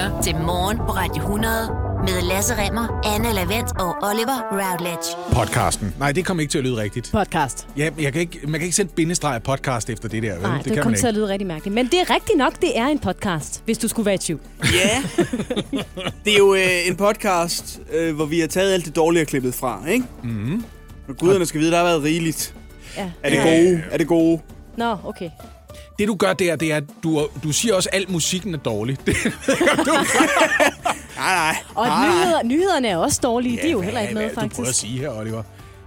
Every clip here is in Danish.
lytter til Morgen på Radio 100 med Lasse Remmer, Anne Lavendt og Oliver Routledge. Podcasten. Nej, det kommer ikke til at lyde rigtigt. Podcast. Ja, jeg kan ikke, man kan ikke sætte bindestreg af podcast efter det der. vel? Nej, det, kan det kommer til ikke. at lyde rigtig mærkeligt. Men det er rigtigt nok, det er en podcast, hvis du skulle være i tvivl. Ja, det er jo øh, en podcast, øh, hvor vi har taget alt det dårlige og klippet fra, ikke? Mm-hmm. Og guderne skal vide, der har været rigeligt. Ja. Er det ja. gode? Er det gode? Nå, okay. Det du gør der, det er, at du, du siger også, at al musikken er dårlig. Det, Nej, nej. Og nej, nej. nyheder, nyhederne er også dårlige. de er jo heller ikke hvad, med, hvad, Du prøver at faktisk. sige her, Oliver.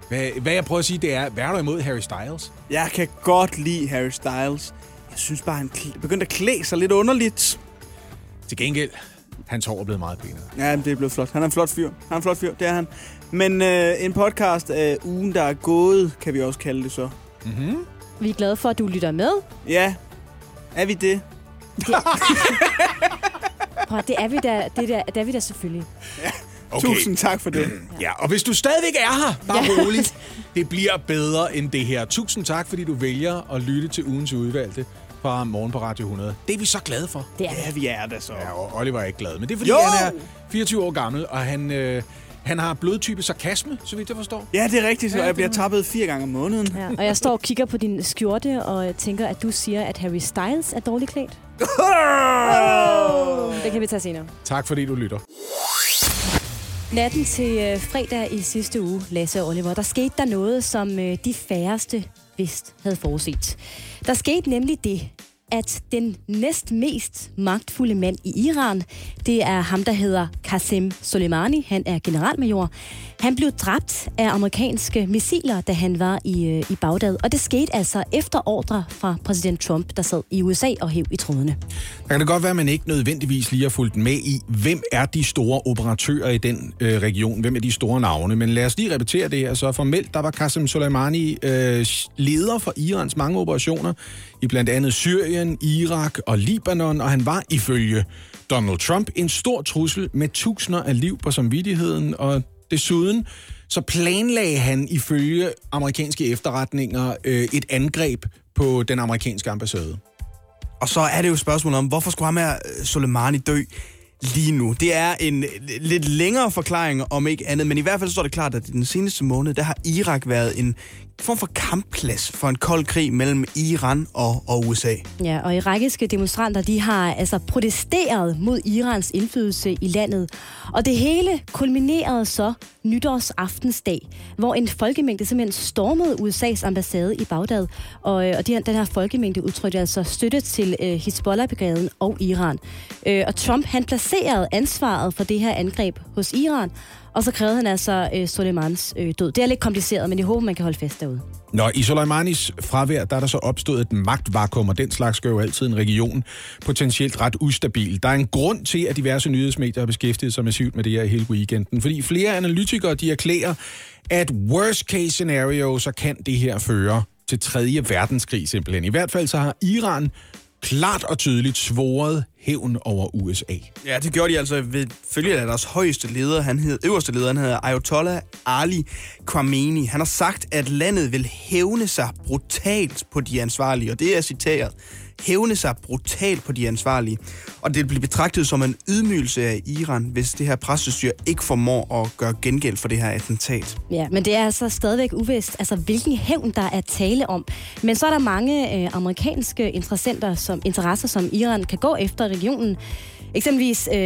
Hvad, hvad jeg prøver at sige, det er, hvad er du imod Harry Styles? Jeg kan godt lide Harry Styles. Jeg synes bare, han kl- begyndte at klæde sig lidt underligt. Til gengæld, hans hår er blevet meget pænere. Ja, det er blevet flot. Han er en flot fyr. Han er en flot fyr, det er han. Men øh, en podcast af ugen, der er gået, kan vi også kalde det så. Vi er glade for, at du lytter med. Ja, er vi det? Prøv, det er vi da, det der, det er vi da selvfølgelig. Okay. Tusind tak for det. Ja, og hvis du stadigvæk er her, bare Ja. roligt. Det bliver bedre end det her. Tusind tak, fordi du vælger at lytte til ugens udvalgte fra Morgen på Radio 100. Det er vi så glade for. Det er vi. Ja, vi er der så. Ja, og Oliver er ikke glad, men det er fordi, Jo! han er 24 år gammel, og han, øh, han har blodtype sarkasme, så vidt jeg forstår. Ja, det er rigtigt, så Ja, jeg bliver tappet fire gange om måneden. Ja, og jeg står og kigger på din skjorte og tænker, at du siger, at Harry Styles er dårligt klædt. Det kan vi tage senere. Tak fordi du lytter. Natten til øh, fredag i sidste uge, Lasse og Oliver, der skete der noget, som øh, de færreste vist havde forudset. Der skete nemlig det, at den næst mest magtfulde mand i Iran, det er ham, der hedder Qasem Soleimani. Han er generalmajor. Han blev dræbt af amerikanske missiler, da han var i, øh, i Bagdad. Og det skete altså efter ordre fra præsident Trump, der sad i USA og hæv i trådene. Der kan det godt være, at man ikke nødvendigvis lige har fulgt med i, hvem er de store operatører i den øh, region, hvem er de store navne. Men lad os lige repetere det her. Så formelt, der var Qasem Soleimani øh, leder for Irans mange operationer i blandt andet Syrien, Irak og Libanon, og han var ifølge Donald Trump en stor trussel med tusinder af liv på samvittigheden, og desuden så planlagde han ifølge amerikanske efterretninger øh, et angreb på den amerikanske ambassade. Og så er det jo spørgsmålet om, hvorfor skulle ham her øh, Soleimani dø lige nu? Det er en lidt længere forklaring om ikke andet, men i hvert fald så står det klart, at i den seneste måned, der har Irak været en form for kampplads for en kold krig mellem Iran og, og USA. Ja, og irakiske demonstranter, de har altså protesteret mod Irans indflydelse i landet. Og det hele kulminerede så nytårsaftensdag, hvor en folkemængde simpelthen stormede USA's ambassade i Bagdad. Og, øh, og de, her- den her folkemængde udtrykte altså støtte til øh, Hezbollah-brigaden og Iran. Øh, og Trump, han placerede ansvaret for det her angreb hos Iran, og så krævede han altså øh, Soleimans øh, død. Det er lidt kompliceret, men jeg håber, man kan holde fast derude. Nå, i Soleimanis fravær, der er der så opstået et magtvakuum, og den slags gør jo altid en region potentielt ret ustabil. Der er en grund til, at diverse nyhedsmedier har beskæftiget sig massivt med det her hele weekenden, fordi flere analytikere, de erklærer, at worst case scenario, så kan det her føre til 3. verdenskrig simpelthen. I hvert fald så har Iran klart og tydeligt svoret hævn over USA. Ja, det gjorde de altså ved følge af deres højeste leder, han hed, øverste leder, han hedder Ayatollah Ali Khamenei. Han har sagt, at landet vil hævne sig brutalt på de ansvarlige, og det er citeret. Hævne sig brutalt på de ansvarlige. Og det bliver betragtet som en ydmygelse af Iran, hvis det her præstestyr ikke formår at gøre gengæld for det her attentat. Ja, men det er altså stadigvæk uvist, altså hvilken hævn der er tale om. Men så er der mange øh, amerikanske interessenter, som, interesser, som Iran kan gå efter i regionen. Eksempelvis øh,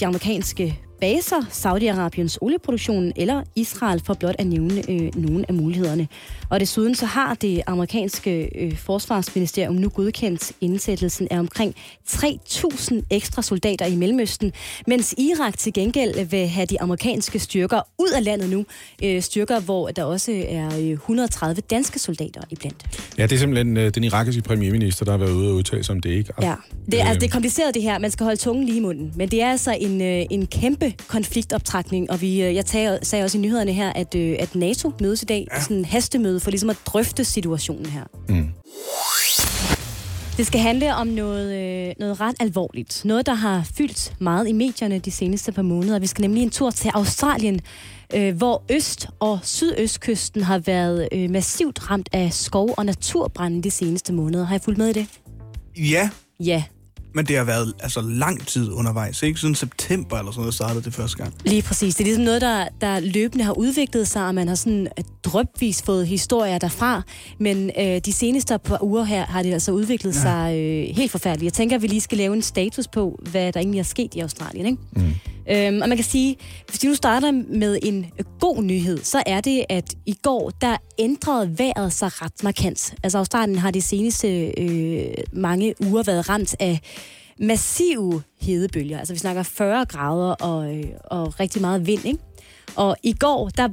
de amerikanske baser, Saudi-Arabiens olieproduktion eller Israel, for blot at nævne øh, nogle af mulighederne. Og desuden så har det amerikanske øh, forsvarsministerium nu godkendt indsættelsen af omkring 3.000 ekstra soldater i Mellemøsten, mens Irak til gengæld vil have de amerikanske styrker ud af landet nu. Øh, styrker, hvor der også er øh, 130 danske soldater iblandt. Ja, det er simpelthen øh, den irakiske premierminister, der har været ude og udtale sig om det, ikke? Ja, det, er, altså, det er Øh, kompliceret det her. Man skal holde tungen lige i munden. Men det er altså en, øh, en kæmpe konfliktoptrækning. Og vi, øh, jeg tager, sagde også i nyhederne her, at, øh, at NATO mødes i dag. Ja. Sådan en hastemøde for ligesom at drøfte situationen her. Mm. Det skal handle om noget, øh, noget ret alvorligt. Noget, der har fyldt meget i medierne de seneste par måneder. Vi skal nemlig en tur til Australien, øh, hvor øst- og sydøstkysten har været øh, massivt ramt af skov- og naturbrænde de seneste måneder. Har jeg fulgt med i det? Ja, Ja. Men det har været altså lang tid undervejs, ikke? Siden september eller sådan noget startede det første gang. Lige præcis. Det er ligesom noget, der, der løbende har udviklet sig, og man har sådan øh, drøbvis fået historier derfra. Men øh, de seneste par uger her har det altså udviklet ja. sig øh, helt forfærdeligt. Jeg tænker, at vi lige skal lave en status på, hvad der egentlig er sket i Australien. Ikke? Mm. Øhm, og man kan sige, hvis vi nu starter med en god nyhed, så er det, at i går, der ændrede vejret sig ret markant. Altså Australien har de seneste øh, mange uger været ramt af massive hedebølger. Altså vi snakker 40 grader og, øh, og rigtig meget vind, ikke? Og i går, der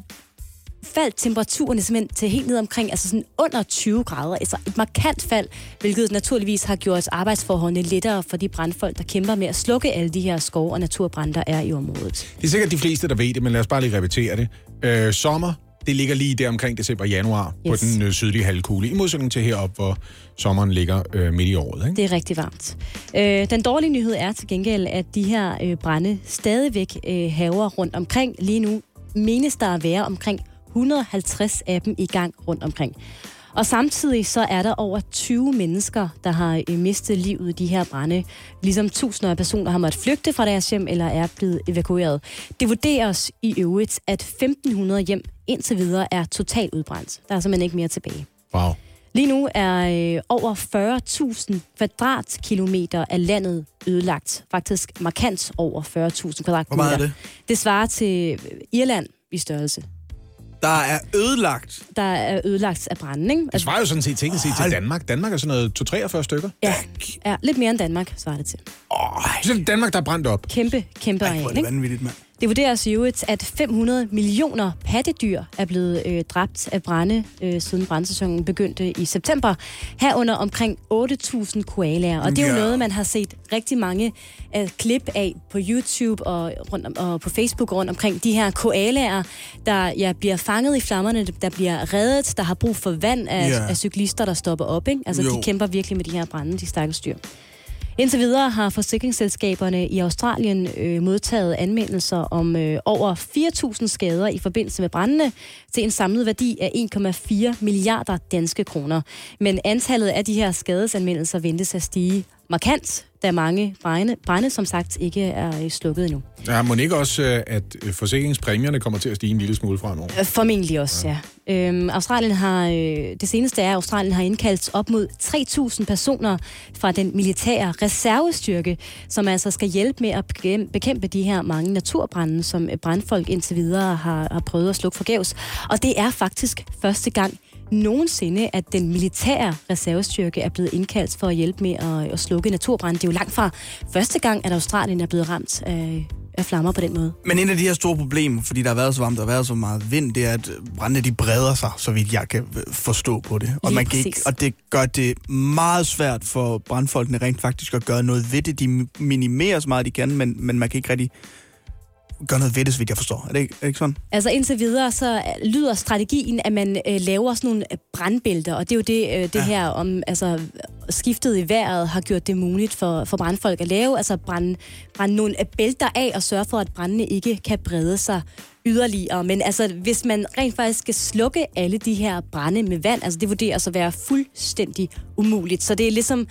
faldt temperaturerne simpelthen til helt ned omkring, altså sådan under 20 grader. Altså et markant fald, hvilket naturligvis har gjort arbejdsforholdene lettere for de brandfolk, der kæmper med at slukke alle de her skov- og naturbrand, der er i området. Det er sikkert de fleste, der ved det, men lad os bare lige repetere det. Øh, sommer, det ligger lige der omkring december januar yes. på den øh, sydlige halvkugle, i modsætning til heroppe, hvor sommeren ligger øh, midt i året. Ikke? Det er rigtig varmt. Øh, den dårlige nyhed er til gengæld, at de her øh, brænde stadigvæk øh, haver rundt omkring. Lige nu menes der at være omkring 150 af dem i gang rundt omkring. Og samtidig så er der over 20 mennesker, der har øh, mistet livet i de her brænde. Ligesom tusinder af personer har måttet flygte fra deres hjem eller er blevet evakueret. Det vurderes i øvrigt, at 1500 hjem indtil videre er totalt udbrændt. Der er simpelthen ikke mere tilbage. Wow. Lige nu er øh, over 40.000 kvadratkilometer af landet ødelagt. Faktisk markant over 40.000 kvadratkilometer. Hvor meget er det? Det svarer til Irland i størrelse. Der er ødelagt. Der er ødelagt af branden, ikke? Det svarer jo sådan set teknisk set til Danmark. Danmark er sådan noget 243 stykker. Ja, ja, lidt mere end Danmark svarer det til. Åh, så er det Danmark, der er brændt op. Kæmpe, kæmpe Ej, hvor er det ikke? vanvittigt, mand. Det vurderes jo, at 500 millioner pattedyr er blevet øh, dræbt af brænde, øh, siden brandsæsonen begyndte i september. Herunder omkring 8.000 koalaer. Og det er jo Ja. noget, man har set rigtig mange øh, klip af på YouTube og, rundt om, og på Facebook rundt omkring. De her koalaer, der ja, bliver fanget i flammerne, der bliver reddet, der har brug for vand af, Ja. af cyklister, der stopper op. Ikke? Altså, Jo. de kæmper virkelig med de her brænde, de stakkels dyr. Indtil videre har forsikringsselskaberne i Australien øh, modtaget anmeldelser om øh, over 4.000 skader i forbindelse med brændene til en samlet værdi af 1,4 milliarder danske kroner. Men antallet af de her skadesanmeldelser ventes at stige markant, da mange brænde, brænde som sagt ikke er øh, slukket endnu. Ja, må ikke også, øh, at øh, forsikringspræmierne kommer til at stige en lille smule fremover? Øh, Formentlig også, ja. ja. Øhm, Australien har, øh, det seneste er, at Australien har indkaldt op mod 3.000 personer fra den militære reservestyrke, som altså skal hjælpe med at bekæm- bekæmpe de her mange naturbrænde, som brandfolk indtil videre har, har prøvet at slukke forgæves. Og det er faktisk første gang nogensinde, at den militære reservestyrke er blevet indkaldt for at hjælpe med at, at slukke naturbrænde. Det er jo langt fra første gang, at Australien er blevet ramt af, af flammer på den måde. Men en af de her store problemer, fordi der har været så varmt, har været så meget vind, det er, at brændene de breder sig, så vidt jeg kan øh, forstå på det. Og, Lige man kan ikke, præcis. og det gør det meget svært for brandfolkene rent faktisk at gøre noget ved det. De minimerer så meget de kan, men, men man kan ikke rigtig gøre noget ved det, så vidt jeg forstår. Er det ikke, er det ikke sådan? Altså indtil videre, så lyder strategien, at man øh, laver sådan nogle øh, brandbælter, og det er jo det, øh, det ja. her om, altså skiftet i vejret har gjort det muligt for, for brandfolk at lave, altså brænde, brænde nogle øh, bælter af og sørge for, at brændene ikke kan brede sig yderligere. Men altså, hvis man rent faktisk skal slukke alle de her brænde med vand, altså det vurderes at være fuldstændig umuligt. Så det er ligesom,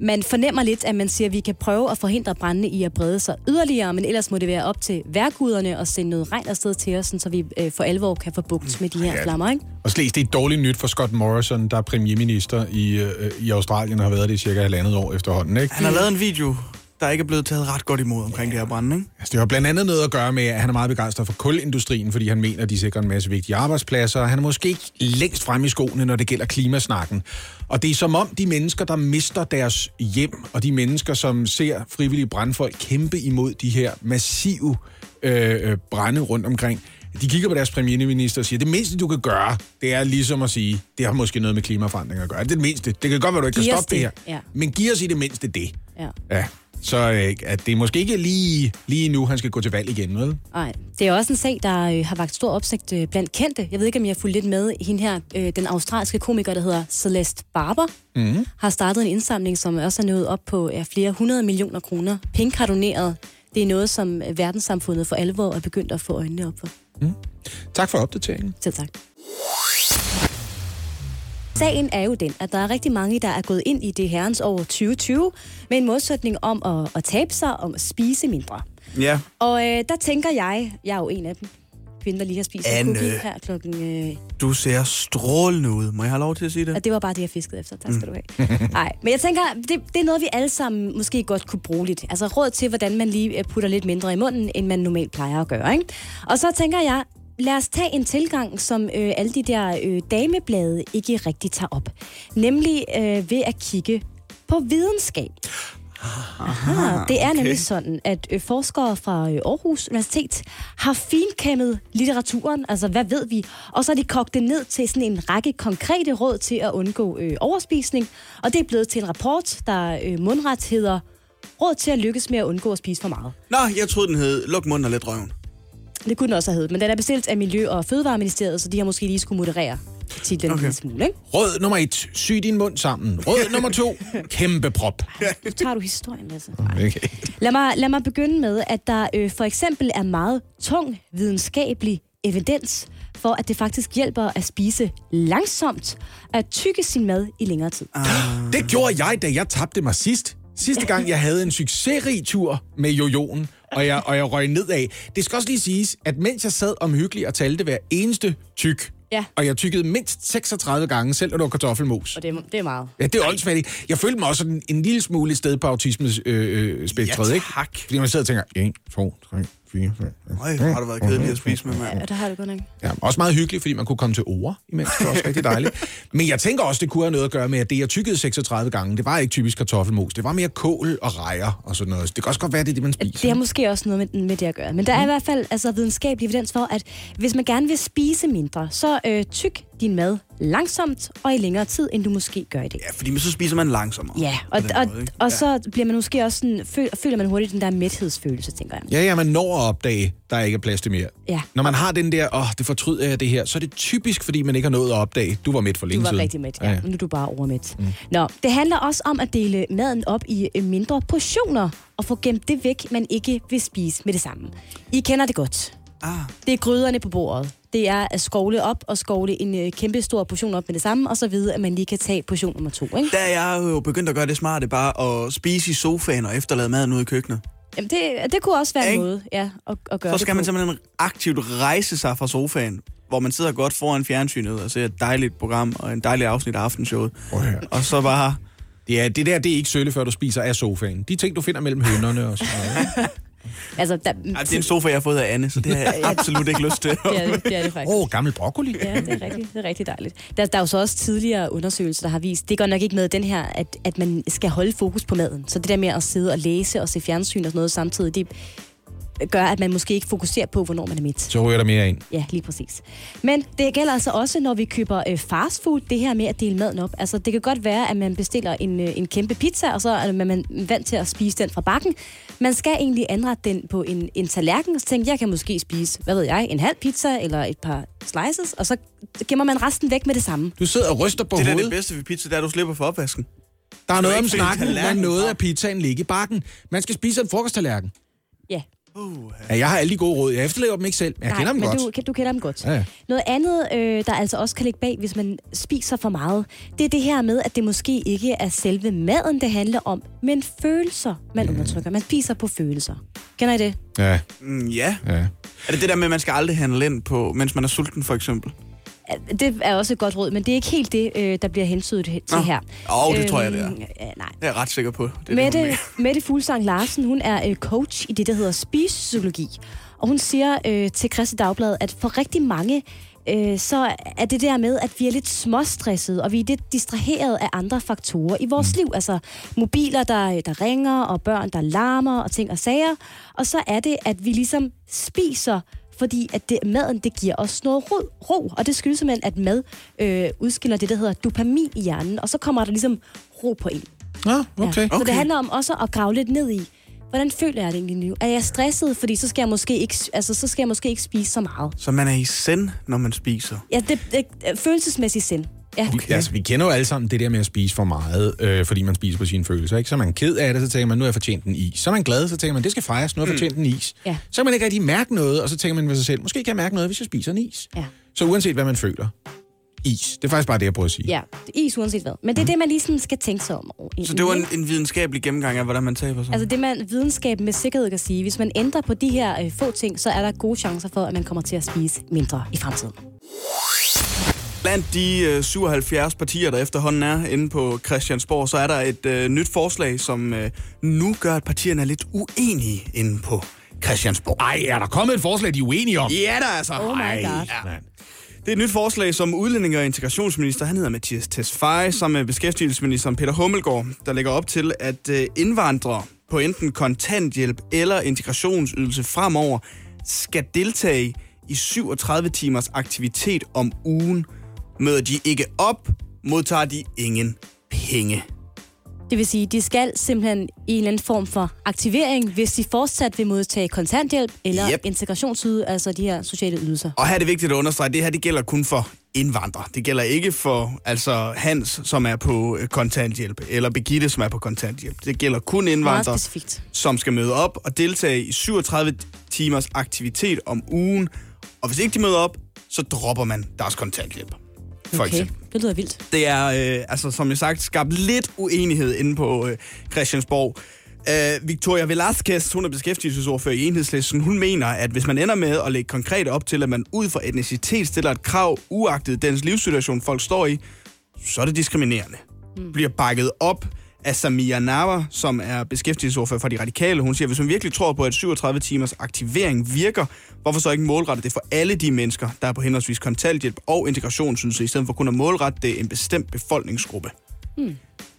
man fornemmer lidt, at man siger, at vi kan prøve at forhindre brændene i at brede sig yderligere, men ellers må det være op til værkuderne at sende noget regn afsted til os, så vi øh, for alvor kan få bugt med de her Ja. flammer, ikke? Og slet, det er dårligt nyt for Scott Morrison, der er premierminister i, øh, i Australien og har været det i cirka halvandet år efterhånden. Ikke? Han har lavet en video, der ikke er blevet taget ret godt imod omkring det her brænde, ikke? Altså, det har blandt andet noget at gøre med, at han er meget begejstret for kulindustrien, fordi han mener, at de sikrer en masse vigtige arbejdspladser. og Han er måske ikke længst frem i skoene, når det gælder klimasnakken. Og det er som om de mennesker, der mister deres hjem, og de mennesker, som ser frivillige brandfolk kæmpe imod de her massive øh, øh, brænde rundt omkring, de kigger på deres premierminister og siger, det mindste, du kan gøre, det er ligesom at sige, det har måske noget med klimaforandring at gøre. Det er det mindste. Det kan godt være, du ikke kan Giv stoppe det, det. her. Ja. Men giv os i det mindste det. Ja. Ja, så øh, at det er måske ikke lige, lige nu, han skal gå til valg igen, vel? Nej, det er også en sag, der øh, har vagt stor opsigt øh, blandt kendte. Jeg ved ikke, om jeg har fulgt lidt med. Hende her, øh, den australske komiker, der hedder Celeste Barber, mm. har startet en indsamling, som også er nået op på ja, flere hundrede millioner kroner. Penge har doneret. Det er noget, som verdenssamfundet for alvor er begyndt at få øjnene op for. Tak for opdateringen. Selv tak. Sagen er jo den, at der er rigtig mange, der er gået ind i det herrens år 2020 med en modsætning om at, at tabe sig, om at spise mindre. Ja. Og øh, der tænker jeg, jeg er jo en af dem, kvinde, der lige har spist en Anne. cookie her klokken... Øh, Du ser strålende ud. Må jeg have lov til at sige det? og det var bare det, jeg fiskede efter. Tak skal du have. Nej, men jeg tænker, det, det er noget, vi alle sammen måske godt kunne bruge lidt. Altså råd til, hvordan man lige øh, putter lidt mindre i munden, end man normalt plejer at gøre. Ikke? Og så tænker jeg, lad os tage en tilgang, som øh, alle de der øh, dameblade ikke rigtig tager op. Nemlig øh, ved at kigge på videnskab. Aha, det er okay. nemlig sådan, at øh, forskere fra øh, Aarhus Universitet har finkæmmet litteraturen, altså hvad ved vi, og så har de kogt det ned til sådan en række konkrete råd til at undgå øh, overspisning, og det er blevet til en rapport, der øh, mundret hedder Råd til at lykkes med at undgå at spise for meget. Nå, jeg troede, den hed Luk munden og lidt røven. Det kunne den også have heddet, men den er bestilt af Miljø- og Fødevareministeriet, så de har måske lige skulle moderere titlen okay. en lille smule, ikke? Råd nummer et. Sy din mund sammen. Råd nummer to. Kæmpe prop. Nu tager du historien, Lasse. Okay. Lad mig, lad mig begynde med, at der øh, for eksempel er meget tung videnskabelig evidens for, at det faktisk hjælper at spise langsomt, at tykke sin mad i længere tid. Det gjorde jeg, da jeg tabte mig sidst. Sidste gang, jeg havde en succesrig tur med jojoen, og jeg, og jeg røg nedad. Det skal også lige siges, at mens jeg sad omhyggeligt og talte hver eneste tyk, Ja. og jeg tykkede mindst 36 gange, selv når det var kartoffelmos. Og det, er- det er meget. Ja, det er åndssvagt. Jeg følte mig også sådan en lille smule sted på autismespektret, Ja, ikke? tak. Fordi man sidder og tænker, 1, 2, 3, 4, 5. Øj, har det været kedeligt at spise med, mand. Ja, det har det godt nok. Ja, også meget hyggeligt, fordi man kunne komme til ord imens. Det var også rigtig dejligt. Men jeg tænker også, det kunne have noget at gøre med, at det, jeg tykkede 36 gange, det var ikke typisk kartoffelmos. Det var mere kål og rejer og sådan noget. Det kan også godt være, det er det, man spiser. Det har måske også noget med, med det at gøre. Men der er i hvert fald altså, videnskabelig evidens for, at hvis man gerne vil spise mindre, så øh, tyk din mad langsomt og i længere tid, end du måske gør i det. Ja, fordi så spiser man langsommere. Ja, og, og, måde, og så bliver man måske også sådan, føl, føler man hurtigt den der mæthedsfølelse, tænker jeg. Ja, ja, man når at opdage, der ikke er plads til mere. Ja. Når man har den der, åh, det fortryder jeg det her, så er det typisk, fordi man ikke har nået at opdage, du var midt for Du længe var siden. rigtig mæt, ja. ja. Nu er du bare overmæt. Mm. Nå, det handler også om at dele maden op i øh, mindre portioner og få gemt det væk, man ikke vil spise med det samme. I kender det godt. Ah, Det er gryderne på bordet. Det er at skovle op og skovle en øh, kæmpe stor portion op med det samme, og så vide, at man lige kan tage portion nummer to. Ikke? der er jeg jo begyndt at gøre det smarte, bare at spise i sofaen og efterlade maden ude i køkkenet. Jamen, det, det kunne også være en måde ja, at, at gøre Så det skal man på. simpelthen aktivt rejse sig fra sofaen, hvor man sidder godt foran fjernsynet og ser et dejligt program og en dejlig afsnit af aftenshowet. At høre. Og så bare... Det, er, det der, det er ikke sølle, før du spiser af sofaen. De ting, du finder mellem hønderne og sådan noget. Altså, der, Ej, det er en sofa, jeg har fået af Anne, så det har jeg absolut ikke lyst til. det, er det, det er det faktisk. Åh, oh, gammel broccoli. Ja, det er rigtig, det er rigtig dejligt. Der, der er jo så også tidligere undersøgelser, der har vist, det går nok ikke med den her, at, at man skal holde fokus på maden. Så det der med at sidde og læse og se fjernsyn og sådan noget samtidig, det gør, at man måske ikke fokuserer på, hvornår man er midt. Så ryger der mere ind. Ja, lige præcis. Men det gælder altså også, når vi køber øh, fast food, det her med at dele maden op. Altså, det kan godt være, at man bestiller en, øh, en kæmpe pizza, og så er man vant til at spise den fra bakken. Man skal egentlig anrette den på en, en tallerken, og så tænke, jeg kan måske spise, hvad ved jeg, en halv pizza eller et par slices, og så gemmer man resten væk med det samme. Du sidder og ryster på Det der er hovedet. det bedste ved pizza, det er, at du slipper for opvasken. Der er noget om snakken, men tallerken noget af pizzaen ligge i bakken. Man skal spise en frokosttallerken. Uh, Ja, jeg har alle de gode råd. Jeg efterlever dem ikke selv, men jeg kender dem men godt. Du, kan- du kender dem godt. Ja, ja. Noget andet, øh, der altså også kan ligge bag, hvis man spiser for meget, det er det her med, at det måske ikke er selve maden, det handler om, men følelser, man undertrykker. Man spiser på følelser. Kender I det? Ja, mm, ja. ja. Er det det der med, at man skal aldrig handle ind på, mens man er sulten, for eksempel? Det er også et godt råd, men det er ikke helt det, øh, der bliver hensydet til Nå. her. Åh, det tror jeg, det er. Øhm, nej. Det er jeg ret sikker på. Det er det, Mette. Mette Fuglsang Larsen, hun er øh, coach i det, der hedder spisepsykologi. Og hun siger øh, til Christi Dagblad, at for rigtig mange, øh, så er det der med, at vi er lidt småstressede, og vi er lidt distraheret af andre faktorer i vores liv. Altså mobiler, der, der ringer, og børn, der larmer, og ting og sager. Og så er det, at vi ligesom spiser fordi at det, maden det giver os noget ro, ro, og det skyldes simpelthen, at mad øh, udskiller det, der hedder dopamin i hjernen, og så kommer der ligesom ro på en. Nå, okay. Ja. Så Okay. det handler om også at grave lidt ned i, hvordan føler jeg det egentlig nu? Er jeg stresset, fordi så skal jeg måske ikke, altså, så skal jeg måske ikke spise så meget? Så man er i send, når man spiser. Ja, det, det er følelsesmæssigt sind. Ja. Okay. Vi, altså, vi kender jo alle sammen det der med at spise for meget, øh, fordi man spiser på sine følelser. Ikke? Så er man ked af det, så tænker man, nu har jeg fortjent en is. Så er man glad, så tænker man, det skal fejres, nu har jeg fortjent en is. Ja. Så kan man ikke rigtig mærke noget, og så tænker man ved sig selv, måske kan jeg mærke noget, hvis jeg spiser en is. Ja. Så uanset hvad man føler, is. Det er faktisk bare det, jeg prøver at sige. Ja, is uanset hvad. Men det er det, man lige sådan skal tænke sig om. Så det var en, en videnskabelig gennemgang af, hvordan man taber sig? Altså det, man videnskab med sikkerhed kan sige, hvis man ændrer på de her øh, få ting, så er der gode chancer for, at man kommer til at spise mindre i fremtiden. Blandt de øh, 77 partier, der efterhånden er inde på Christiansborg, så er der et øh, nyt forslag, som øh, nu gør, at partierne er lidt uenige inde på Christiansborg. Ej, er der kommet et forslag, de er uenige om? Ja, der er altså. Oh my Ej, god. ja. Det er et nyt forslag, som udlændinge- og integrationsminister, han hedder Mathias Tesfaye, sammen med beskæftigelsesministeren Peter Hummelgaard, der lægger op til, at øh, indvandrere på enten kontanthjælp eller integrationsydelse fremover skal deltage i 37 timers aktivitet om ugen. Møder de ikke op, modtager de ingen penge. Det vil sige, de skal simpelthen i en eller anden form for aktivering, hvis de fortsat vil modtage kontanthjælp eller Yep. integrationsydelse, altså de her sociale ydelser. Og her er det vigtigt at understrege, at det her det gælder kun for indvandrere. Det gælder ikke for altså Hans, som er på øh, kontanthjælp, eller Begitte, som er på kontanthjælp. Det gælder kun indvandrere, som skal møde op og deltage i 37 timers aktivitet om ugen. Og hvis ikke de møder op, så dropper man deres kontanthjælp. For Okay, eksempel. det lyder vildt. Det er, øh, altså, som jeg sagt, skabt lidt uenighed inde på øh, Christiansborg. Øh, Victoria Velasquez, hun er beskæftigelsesordfører i Enhedslisten, hun mener, at hvis man ender med at lægge konkret op til, at man ud fra etnicitet stiller et krav, uagtet dens livssituation folk står i, så er det diskriminerende. Mm. Bliver bakket op af Samia Nawa, som er beskæftigelsesordfører for de radikale. Hun siger, at hvis man virkelig tror på, at 37 timers aktivering virker, hvorfor så ikke målrette det for alle de mennesker, der er på henholdsvis kontanthjælp og integrationsydelse, i stedet for kun at målrette det en bestemt befolkningsgruppe? Mm.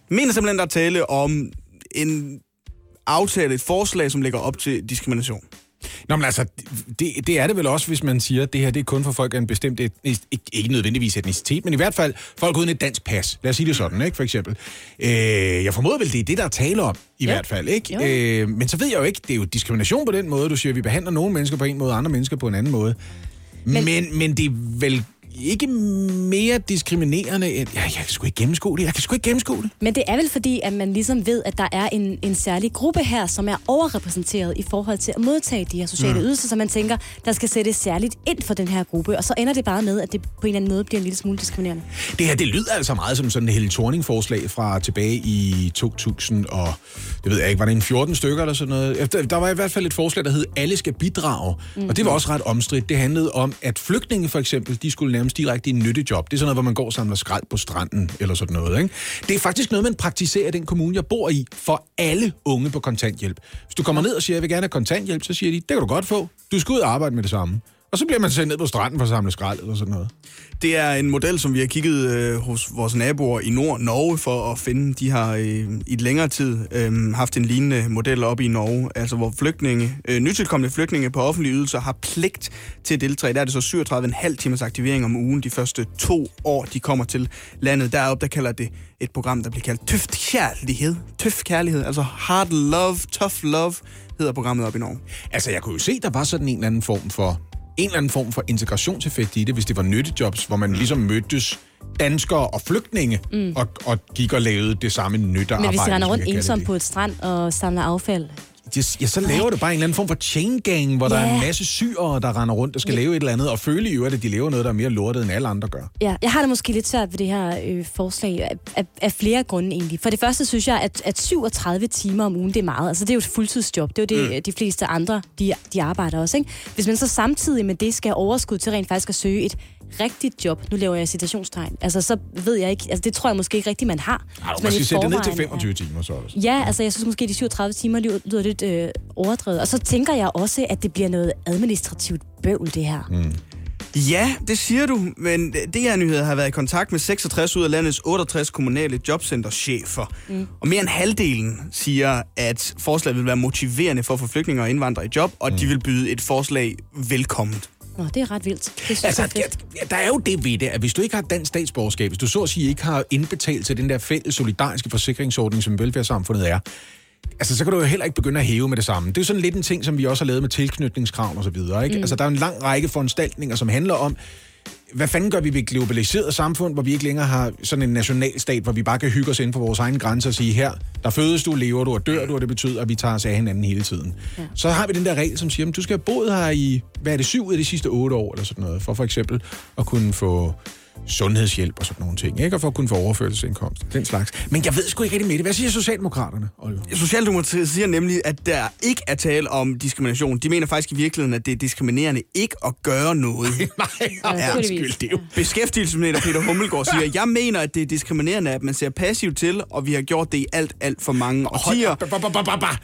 Mener simpelthen, der er tale om en aftale, et forslag, som lægger op til diskrimination. Nå, men altså, det, det er det vel også, hvis man siger, at det her det er kun for folk af en bestemt, etnis, ikke, ikke nødvendigvis etnicitet, men i hvert fald folk uden et dansk pas. Lad os sige det sådan, ikke, for eksempel. Øh, jeg formoder vel, det er det, der er tale om, i Ja. hvert fald, ikke? Jo. Øh, men så ved jeg jo ikke, det er jo diskrimination på den måde, du siger, at vi behandler nogle mennesker på en måde, og andre mennesker på en anden måde. Men, men, men det er vel ikke mere diskriminerende end... Ja, jeg kan sgu ikke gennemskue det. Jeg kan sgu ikke gennemskue det. Men det er vel fordi, at man ligesom ved, at der er en, en særlig gruppe her, som er overrepræsenteret i forhold til at modtage de her sociale mm. ydelser, så man tænker, der skal sættes særligt ind for den her gruppe, og så ender det bare med, at det på en eller anden måde bliver en lille smule diskriminerende. Det her, det lyder altså meget som sådan et Helle Thorning-forslag fra tilbage i 2000 og, det ved jeg ikke, var det en 14 stykker eller sådan noget? Der, der var i hvert fald et forslag, der hed, alle skal bidrage. Mm. Og det var også ret omstridt. Det handlede om, at flygtninge for eksempel, de skulle nærmest direkte i en nyttejob. Det er sådan noget, hvor man går og samler skrald på stranden eller sådan noget. Ikke? Det er faktisk noget, man praktiserer i den kommune, jeg bor i, for alle unge på kontanthjælp. Hvis du kommer ned og siger, jeg vil gerne have kontanthjælp, så siger de, det kan du godt få. Du skal ud og arbejde med det samme. Og så bliver man sendt ned på stranden for at samle skrald eller sådan noget. Det er en model, som vi har kigget øh, hos vores naboer i Nord Norge for at finde. De har øh, i et længere tid øh, haft en lignende model op i Norge, altså hvor flygtninge, øh, nytilkommende flygtninge på offentlige ydelser har pligt til at deltage. Der er det så 37,5 timers aktivering om ugen de første to år, de kommer til landet. Deroppe, der kalder det et program, der bliver kaldt Tøft Kærlighed. Tøft Kærlighed, altså Hard Love, Tough Love, hedder programmet op i Norge. Altså, jeg kunne jo se, der var sådan en eller anden form for en eller anden form for integrationseffekt i det, hvis det var nyttejobs, hvor man ligesom mødtes danskere og flygtninge, mm. og, og gik og lavede det samme nyttearbejde. Men hvis de render rundt ensom på et strand og samler affald, Det, ja, så laver det bare en eller anden form for chain gang, hvor der er en Ja. masse syre, der render rundt og skal lave et eller andet, og føle i øvrigt, at de laver noget, der er mere lortet, end alle andre gør. Ja, jeg har det måske lidt svært ved det her øh, forslag af, af, af flere grunde egentlig. For det første synes jeg, at, at 37 timer om ugen, det er meget. Altså det er jo et fuldtidsjob. Det er jo det, mm. de fleste andre, de, de arbejder også. Ikke? Hvis man så samtidig med det skal have overskud til rent faktisk at søge et rigtigt job, nu laver jeg citationstegn, altså så ved jeg ikke, altså det tror jeg måske ikke rigtigt, man har. Ej, man skal sætte det ned til forvejen 25 timer så også. Ja, altså jeg synes måske, de 37 timer lyder, lyder lidt øh, overdrevet. Og så tænker jeg også, at det bliver noget administrativt bøvl, det her. Mm. Ja, det siger du, men det her nyhed har været i kontakt med 66 ud af landets 68 kommunale jobcenterchefer. Mm. Og mere end halvdelen siger, at forslaget vil være motiverende for at få flygtninge og indvandrere i job, og mm. de vil byde et forslag velkommen. Nå, det er ret vildt. Det Altså, er ja, der er jo det ved det, at hvis du ikke har dansk statsborgerskab, hvis du så at sige ikke har indbetalt til den der fælles solidariske forsikringsordning, som velfærdssamfundet er, altså så kan du jo heller ikke begynde at hæve med det samme. Det er jo sådan lidt en ting, som vi også har lavet med tilknytningskrav og så videre. Ikke? Mm. Altså der er en lang række foranstaltninger, som handler om, hvad fanden gør vi ved et globaliseret samfund, hvor vi ikke længere har sådan en nationalstat, hvor vi bare kan hygge os inden for vores egen grænser og sige, her, der fødes du, lever du og dør du, og det betyder, at vi tager os af hinanden hele tiden. Ja. Så har vi den der regel, som siger, at du skal have boet her i, hvad er det, syv af de sidste otte år, eller sådan noget, for for eksempel at kunne få sundhedshjælp og sådan nogle ting, ikke? Og for at kunne få overførselsindkomst, den slags. Men jeg ved sgu ikke rigtig med det. Hvad siger Socialdemokraterne, Oliver? Socialdemokratiet siger nemlig, at der ikke er tale om diskrimination. De mener faktisk i virkeligheden, at det er diskriminerende ikke at gøre noget. Nej, Ja, undskyld, det er jo... Beskæftigelsesminister Peter Hummelgaard siger, jeg mener, at det er diskriminerende, at man ser passivt til, og vi har gjort det i alt, alt for mange årtier.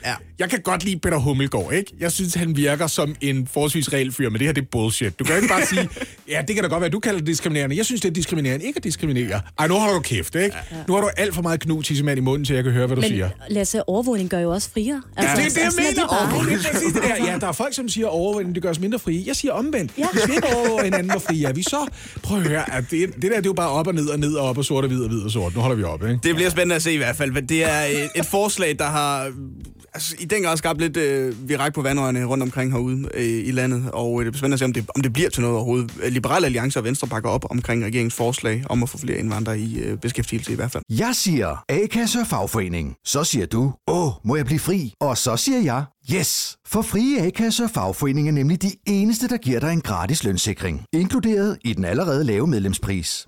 Ja. Jeg kan godt lide Peter Hummelgaard, ikke? Jeg synes, han virker som en forholdsvis reel fyr, men det her, det er bullshit. Du kan ikke bare sige, ja, det kan da godt være, du kalder det diskriminerende. Jeg synes, det er diskriminerende ikke at diskriminere. Ej, nu har du kæft, ikke? Nu har du alt for meget knu tissemand i munden, til jeg kan høre, hvad du Men siger. Lasse, overvågning gør jo også friere. Altså, det er det, jeg sådan mener. det er det der. Ja, der er folk, som siger overvågning, det gør os mindre frie. Jeg siger omvendt. Ja. Vi skal ikke overvåge hinanden, hvor frie er vi så. Prøv at høre, at det, det der, det er jo bare op og ned og ned og op og sort og hvid og hvid og sort. Nu holder vi op, ikke? Det bliver spændende at se i hvert fald. men Det er et, et forslag, der har altså, i den grad skabt lidt øh, virak på vandrørene rundt omkring herude øh, i landet. Og øh, det er spændende at se, om det, om det bliver til noget overhovedet. Øh, Liberale Alliance og Venstre bakker op omkring regeringens forslag om at få flere indvandrere i øh, beskæftigelse i hvert fald. Jeg siger A-kasse og fagforening. Så siger du, åh, må jeg blive fri? Og så siger jeg, yes! For frie A-kasse og fagforening er nemlig de eneste, der giver dig en gratis lønssikring. Inkluderet i den allerede lave medlemspris.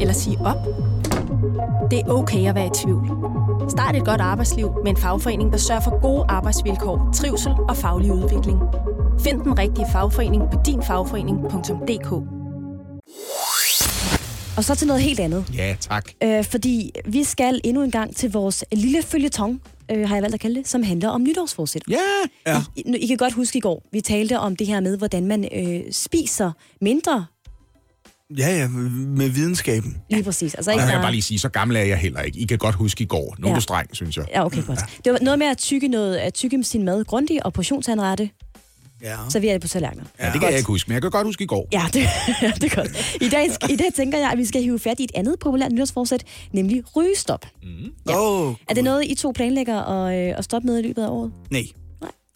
Eller sige op? Det er okay at være i tvivl. Start et godt arbejdsliv med en fagforening, der sørger for gode arbejdsvilkår, trivsel og faglig udvikling. Find den rigtige fagforening på dinfagforening.dk Og så til noget helt andet. Ja, tak. Øh, fordi vi skal endnu en gang til vores lille følgetong, øh, har jeg valgt at kalde det, som handler om nytårsforsæt. Ja, ja. I, I kan godt huske i går, vi talte om det her med, hvordan man øh, spiser mindre. Ja, ja, med videnskaben. Lige præcis. Altså, Og ikke jeg kan bare- bare lige sige, så gammel er jeg heller ikke. I kan godt huske i går. Nu er Ja. du streng, synes jeg. Ja, okay, godt. Det var noget med at tykke, noget, at tykke sin mad grundigt og portionsanrette, Ja. servere det på tallerkener. Ja, det kan jeg ikke huske, men jeg kan godt huske i går. Ja, det, det er godt. I dag, I dag tænker jeg, at vi skal hive fat i et andet populært nytårsforsæt, nemlig rygestop. Ja. Oh, Er det noget, I to planlægger at, øh, at stoppe med i løbet af året? Nej.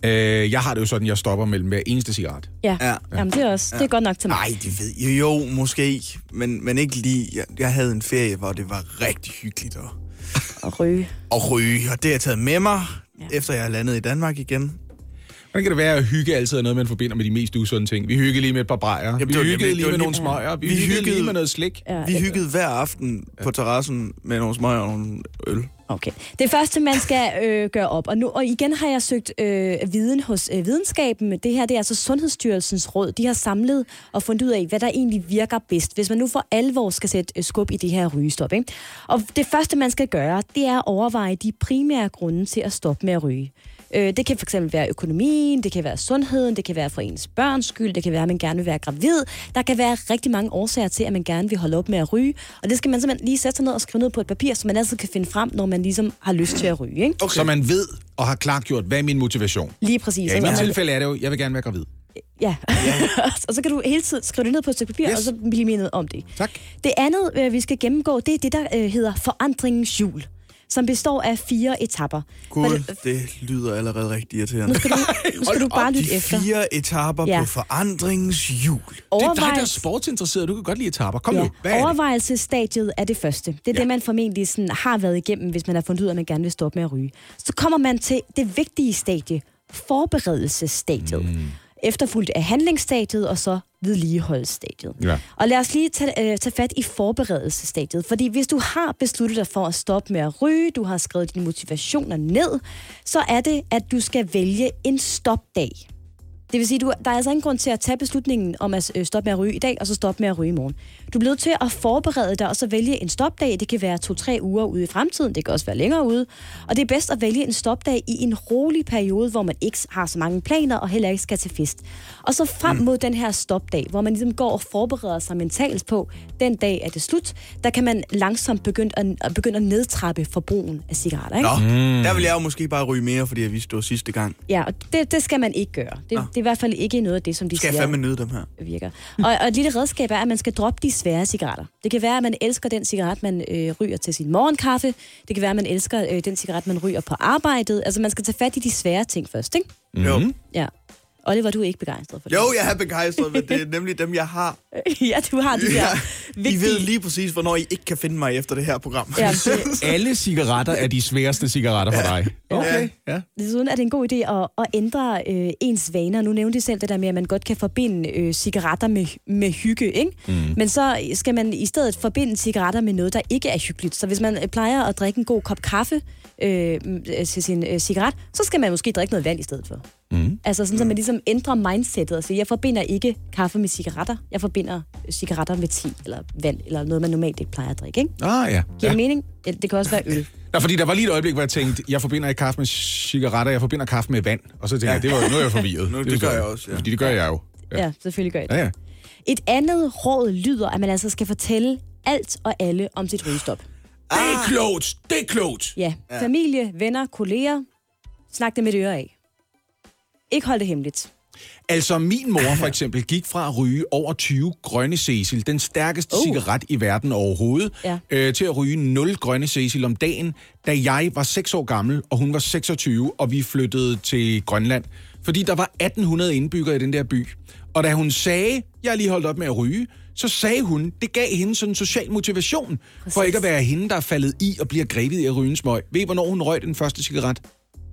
Øh, jeg har det jo sådan, jeg stopper mellem hver eneste cigaret. Ja. Ja. Jamen, det er også det er godt nok til mig. Nej, det ved jeg jo, måske. Men, men ikke lige. Jeg, jeg havde en ferie, hvor det var rigtig hyggeligt at, At ryge. at ryge. Og det har jeg taget med mig, Ja. ja. efter jeg er landet i Danmark igen. Hvordan kan det være, at hygge altid er noget, man forbinder med de mest usunde ting? Vi hyggede lige med et par brejer. Jamen, vi hyggede nemlig- lige med nogle smøger. Vi, Vi hyggede lige med noget slik. Ja, Vi hyggede hver aften på terrassen med nogle smøger og nogle øl. Okay. Det første, man skal øh, gøre op, og, nu, og igen har jeg søgt øh, viden hos øh, videnskaben. Det her det er altså Sundhedsstyrelsens råd. De har samlet og fundet ud af, hvad der egentlig virker bedst, hvis man nu for alvor skal sætte øh, skub i det her rygestop. Ikke? Og det første, man skal gøre, det er at overveje de primære grunde til at stoppe med at ryge. Øh, det kan fx være økonomien, det kan være sundheden, det kan være for ens børns skyld, det kan være, at man gerne vil være gravid. Der kan være rigtig mange årsager til, at man gerne vil holde op med at ryge. Og det skal man simpelthen lige sætte sig ned og skrive ned på et papir, så man altid kan finde frem, når man ligesom har lyst til at ryge. Ikke? Okay. Så man ved og har klargjort, hvad er min motivation? Lige præcis. Ja, i mit tilfælde er det jo, jeg vil gerne være gravid. Ja. og så kan du hele tiden skrive det ned på et stykke papir, Yes. og så blive mindet om det. Tak. Det andet, øh, vi skal gennemgå, det er det, der øh, hedder forandringens hjul, som består af fire etapper. For Gud, det- det lyder allerede rigtig irriterende. Nu skal du, nu skal du bare lytte efter. fire etapper Ja. på forandringens hjul. Det er dig, der er sportsinteresseret. Du kan godt lide etaper. Kom ja, nu. Hvad er det? overvejelsesstadiet er det første. Det er ja. det, man formentlig sådan har været igennem, hvis man har fundet ud af, at man gerne vil stoppe med at ryge. Så kommer man til det vigtige stadie, forberedelsesstadiet. Mm. Efterfulgt af handlingsstadiet, og så vedligeholdelsesstadiet. Ja. Og lad os lige tage, øh, tage fat i forberedelsesstadiet. Fordi hvis du har besluttet dig for at stoppe med at ryge, du har skrevet dine motivationer ned, så er det, at du skal vælge en stopdag. Det vil sige, du, der er altså ingen grund til at tage beslutningen om at øh, stoppe med at ryge i dag, og så stoppe med at ryge i morgen. Du bliver nødt til at forberede dig, og så vælge en stopdag. Det kan være to-tre uger ude i fremtiden, det kan også være længere ude. Og det er bedst at vælge en stopdag i en rolig periode, hvor man ikke har så mange planer, og heller ikke skal til fest. Og så frem mod den her stopdag, hvor man ligesom går og forbereder sig mentalt på, den dag er det slut, der kan man langsomt begynde at, at, begynde at nedtrappe forbrugen af cigaretter. Ikke? Nå, mm. der vil jeg jo måske bare ryge mere, fordi jeg vidste det var sidste gang. Ja, og det, det skal man ikke gøre. Det, det er i hvert fald ikke noget af det, som de Skal jeg siger fandme nyde dem her? virker. Og, og et lille redskab er, at man skal droppe de svære cigaretter. Det kan være, at man elsker den cigaret, man øh, ryger til sin morgenkaffe. Det kan være, at man elsker øh, den cigaret, man ryger på arbejdet. Altså, man skal tage fat i de svære ting først, ikke? Mm. Jo. Ja. Oliver, du er ikke begejstret for det. jo, jeg er begejstret, men det er nemlig dem, jeg har. ja, du har de der Ja, vigtige... I ved lige præcis, hvornår I ikke kan finde mig efter det her program. Ja, det, Alle cigaretter er de sværeste cigaretter for dig. Okay, ja. Desuden er det en god idé at, at ændre øh, ens vaner. Nu nævnte de selv det der med, at man godt kan forbinde øh, cigaretter med, med hygge, ikke? Mm. Men så skal man i stedet forbinde cigaretter med noget, der ikke er hyggeligt. Så hvis man øh, plejer at drikke en god kop kaffe øh, øh, til sin øh, cigaret, så skal man måske drikke noget vand i stedet for. Mm. Altså sådan, så man ligesom ændrer mindsetet og siger, jeg forbinder ikke kaffe med cigaretter, jeg forbinder cigaretter med te eller vand, eller noget, man normalt ikke plejer at drikke, ikke? Ah, ja. Giver ja. det mening? Ja, Det kan også være øl. Ja, fordi der var lige et øjeblik, hvor jeg tænkte, jeg forbinder ikke kaffe med cigaretter, jeg forbinder kaffe med vand. Og så tænkte ja. jeg, det var, nu er jeg forvirret. Nu, det forstår gør jeg også, ja. Fordi det gør jeg jo. Ja, ja selvfølgelig gør jeg det. Ja, ja. Et andet råd lyder, at man altså skal fortælle alt og alle om sit rygestop. Det er klogt! Det er klogt! Ja, ja. familie, venner, kolleger. Snak det med det øre af. Ikke hold det hemmeligt. Altså, min mor for eksempel gik fra at ryge over 20 grønne Cecil, den stærkeste uh. cigaret i verden overhovedet, Ja. øh, til at ryge 0 grønne Cecil om dagen, da jeg var 6 år gammel, og hun var 26, og vi flyttede til Grønland. Fordi der var 1800 indbyggere i den der by. Og da hun sagde, jeg lige holdt op med at ryge, så sagde hun, det gav hende sådan en social motivation, Præcis. for ikke at være hende, der er faldet i og bliver grebet i at ryge en smøg. Ved I, hvornår hun røg den første cigaret?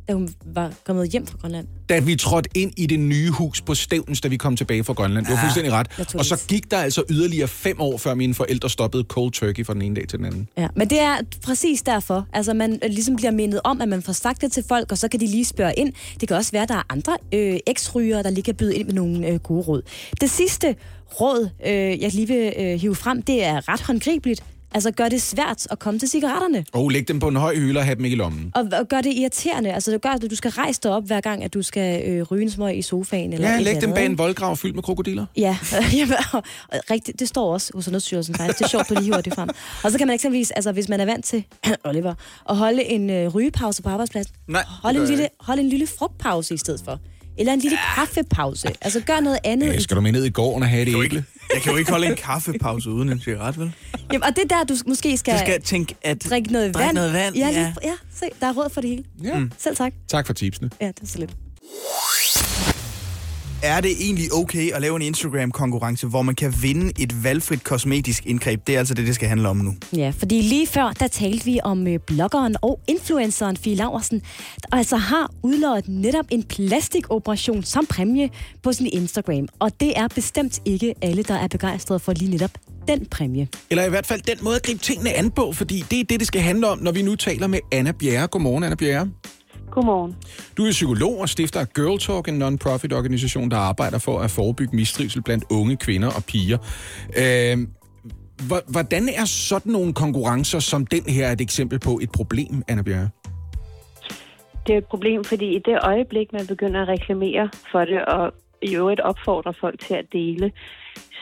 Da hun var kommet hjem fra Grønland. da vi trådte ind i det nye hus på Stævns, da vi kom tilbage fra Grønland. Du har fuldstændig ret. Og så gik der altså yderligere fem år, før mine forældre stoppede cold turkey fra den ene dag til den anden. Ja, men det er præcis derfor. Altså, man øh, ligesom bliver mindet om, at man får sagt det til folk, og så kan de lige spørge ind. Det kan også være, at der er andre øh, eksrygere, der lige kan byde ind med nogle øh, gode råd. Det sidste råd, øh, jeg lige vil øh, hive frem, det er ret håndgribeligt. Altså, gør det svært at komme til cigaretterne. Og læg dem på en høj hylde og have dem ikke i lommen. Og, og gør det irriterende. Altså, det gør, at du skal rejse dig op, hver gang, at du skal øh, ryge en smøg i sofaen. Eller Ja, læg dem andet, bag en voldgrav fyldt med krokodiller. Ja, jamen, og, og rigtigt, det står også hos Sundhedsstyrelsen faktisk. Det er sjovt, du lige hiver det frem. Og så kan man eksempelvis, altså hvis man er vant til, Oliver, at holde en øh, rygepause på arbejdspladsen, Nej, hold en, lille, hold en lille frugtpause i stedet for. Eller en lille kaffepause. Altså gør noget andet. Ja, skal du med ned i gården og have det æble? Jeg kan jo ikke holde en kaffepause uden en cigaret, vel? Jamen, og det er der, du måske skal, Jeg skal tænke, at... drikke noget drikke vand. noget vand, Ja, ja. lige, ja, se, der er råd for det hele. Ja. Selv tak. Tak for tipsene. Ja, det er så lidt. Er det egentlig okay at lave en Instagram-konkurrence, hvor man kan vinde et valgfrit kosmetisk indgreb? Det er altså det, det skal handle om nu. Ja, fordi lige før, der talte vi om øh, bloggeren og influenceren Fie Laversen, der altså har udløjet netop en plastikoperation som præmie på sin Instagram. Og det er bestemt ikke alle, der er begejstrede for lige netop den præmie. Eller i hvert fald den måde at gribe tingene an på, fordi det er det, det skal handle om, når vi nu taler med Anna Bjerre. Godmorgen, Anna Bjerre. Godmorgen. Du er psykolog og stifter af Girl Talk, en non-profit organisation, der arbejder for at forebygge mistrivsel blandt unge kvinder og piger. Øh, hvor- hvordan er sådan nogle konkurrencer som den her et eksempel på et problem, Anna Bjerre? Det er et problem, fordi i det øjeblik, man begynder at reklamere for det, og i øvrigt opfordrer folk til at dele,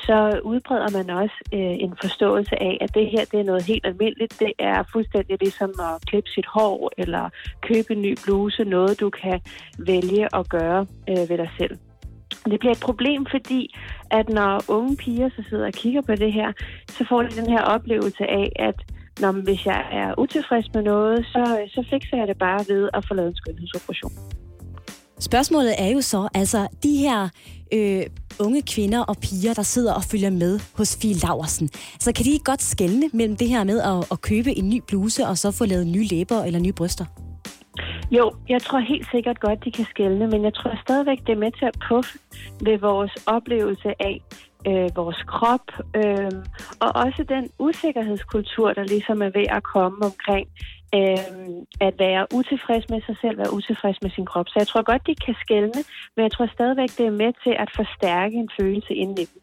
så udbreder man også øh, en forståelse af, at det her det er noget helt almindeligt. Det er fuldstændig ligesom at klippe sit hår eller købe en ny bluse, noget du kan vælge at gøre øh, ved dig selv. Det bliver et problem, fordi at når unge piger så sidder og kigger på det her, så får de den her oplevelse af, at når, hvis jeg er utilfreds med noget, så, øh, så fikser jeg det bare ved at få lavet en skønhedsoperation. Spørgsmålet er jo så, altså de her øh, unge kvinder og piger, der sidder og følger med hos Fie Laversen. Så kan de ikke godt skelne mellem det her med at, at købe en ny bluse og så få lavet nye læber eller nye bryster? Jo, jeg tror helt sikkert godt, de kan skælne, men jeg tror stadigvæk, det er med til at puffe ved vores oplevelse af, øh, vores krop, øh, og også den usikkerhedskultur, der ligesom er ved at komme omkring øh, at være utilfreds med sig selv, være utilfreds med sin krop. Så jeg tror godt, de kan skælne, men jeg tror stadigvæk, det er med til at forstærke en følelse inden i dem.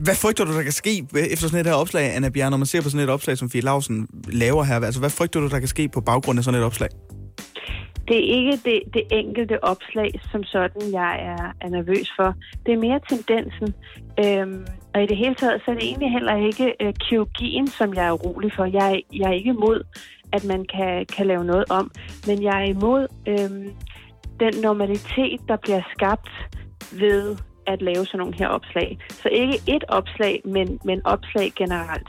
Hvad frygter du, der kan ske efter sådan et her opslag, Anna Bjerg, når man ser på sådan et opslag, som Fie Lausen laver her? Altså, hvad frygter du, der kan ske på baggrund af sådan et opslag? Det er ikke det, det enkelte opslag som sådan, jeg er, er nervøs for. Det er mere tendensen. Øhm, og i det hele taget, så er det egentlig heller ikke øh, kirurgien, som jeg er urolig for. Jeg, jeg er ikke imod, at man kan, kan lave noget om, men jeg er imod øhm, den normalitet, der bliver skabt ved at lave sådan nogle her opslag. Så ikke et opslag, men, men opslag generelt.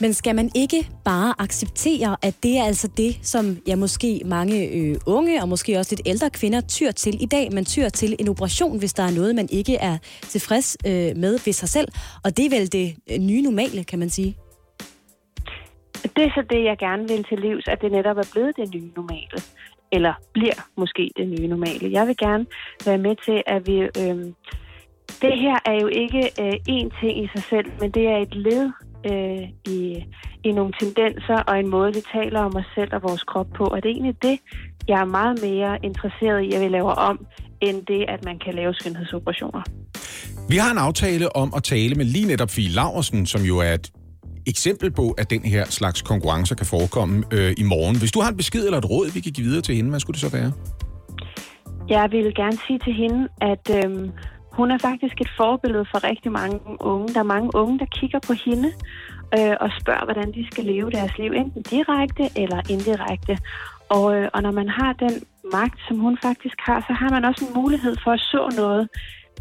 Men skal man ikke bare acceptere, at det er altså det, som ja, måske mange øh, unge og måske også lidt ældre kvinder tyr til i dag? Man tyr til en operation, hvis der er noget, man ikke er tilfreds øh, med ved sig selv. Og det er vel det øh, nye normale, kan man sige? Det er så det, jeg gerne vil til livs, at det netop er blevet det nye normale. Eller bliver måske det nye normale. Jeg vil gerne være med til, at vi... Øh, det her er jo ikke øh, én ting i sig selv, men det er et led øh, i, i nogle tendenser og en måde, vi taler om os selv og vores krop på. Og det er egentlig det, jeg er meget mere interesseret i, at vi laver om, end det, at man kan lave skønhedsoperationer. Vi har en aftale om at tale med lige netop Fie Laversen, som jo er et eksempel på, at den her slags konkurrencer kan forekomme øh, i morgen. Hvis du har en besked eller et råd, vi kan give videre til hende, hvad skulle det så være? Jeg vil gerne sige til hende, at øh, hun er faktisk et forbillede for rigtig mange unge. Der er mange unge, der kigger på hende øh, og spørger, hvordan de skal leve deres liv, enten direkte eller indirekte. Og, øh, og når man har den magt, som hun faktisk har, så har man også en mulighed for at så noget,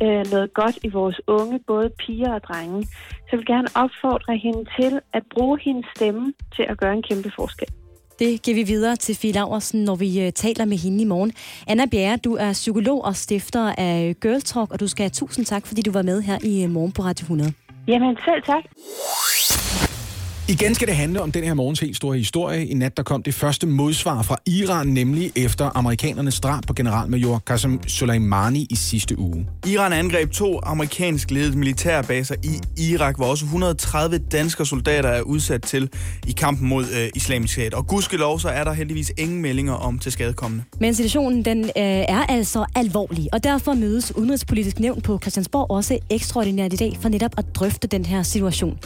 øh, noget godt i vores unge, både piger og drenge. Så jeg vil gerne opfordre hende til at bruge hendes stemme til at gøre en kæmpe forskel. Det giver vi videre til Fie Laversen, når vi øh, taler med hende i morgen. Anna Bjerre, du er psykolog og stifter af Girl Talk, og du skal have tusind tak, fordi du var med her i øh, morgen på Radio 100. Jamen selv tak. Igen skal det handle om den her morgens helt store historie. I nat der kom det første modsvar fra Iran, nemlig efter amerikanernes drab på generalmajor Qasem Soleimani i sidste uge. Iran angreb to amerikansk ledede militærbaser i Irak, hvor også 130 danske soldater er udsat til i kampen mod øh, islamisk stat. Og gudskelov, så er der heldigvis ingen meldinger om til skadekommende. Men situationen den øh, er altså alvorlig, og derfor mødes Udenrigspolitisk Nævn på Christiansborg også ekstraordinært i dag for netop at drøfte den her situation.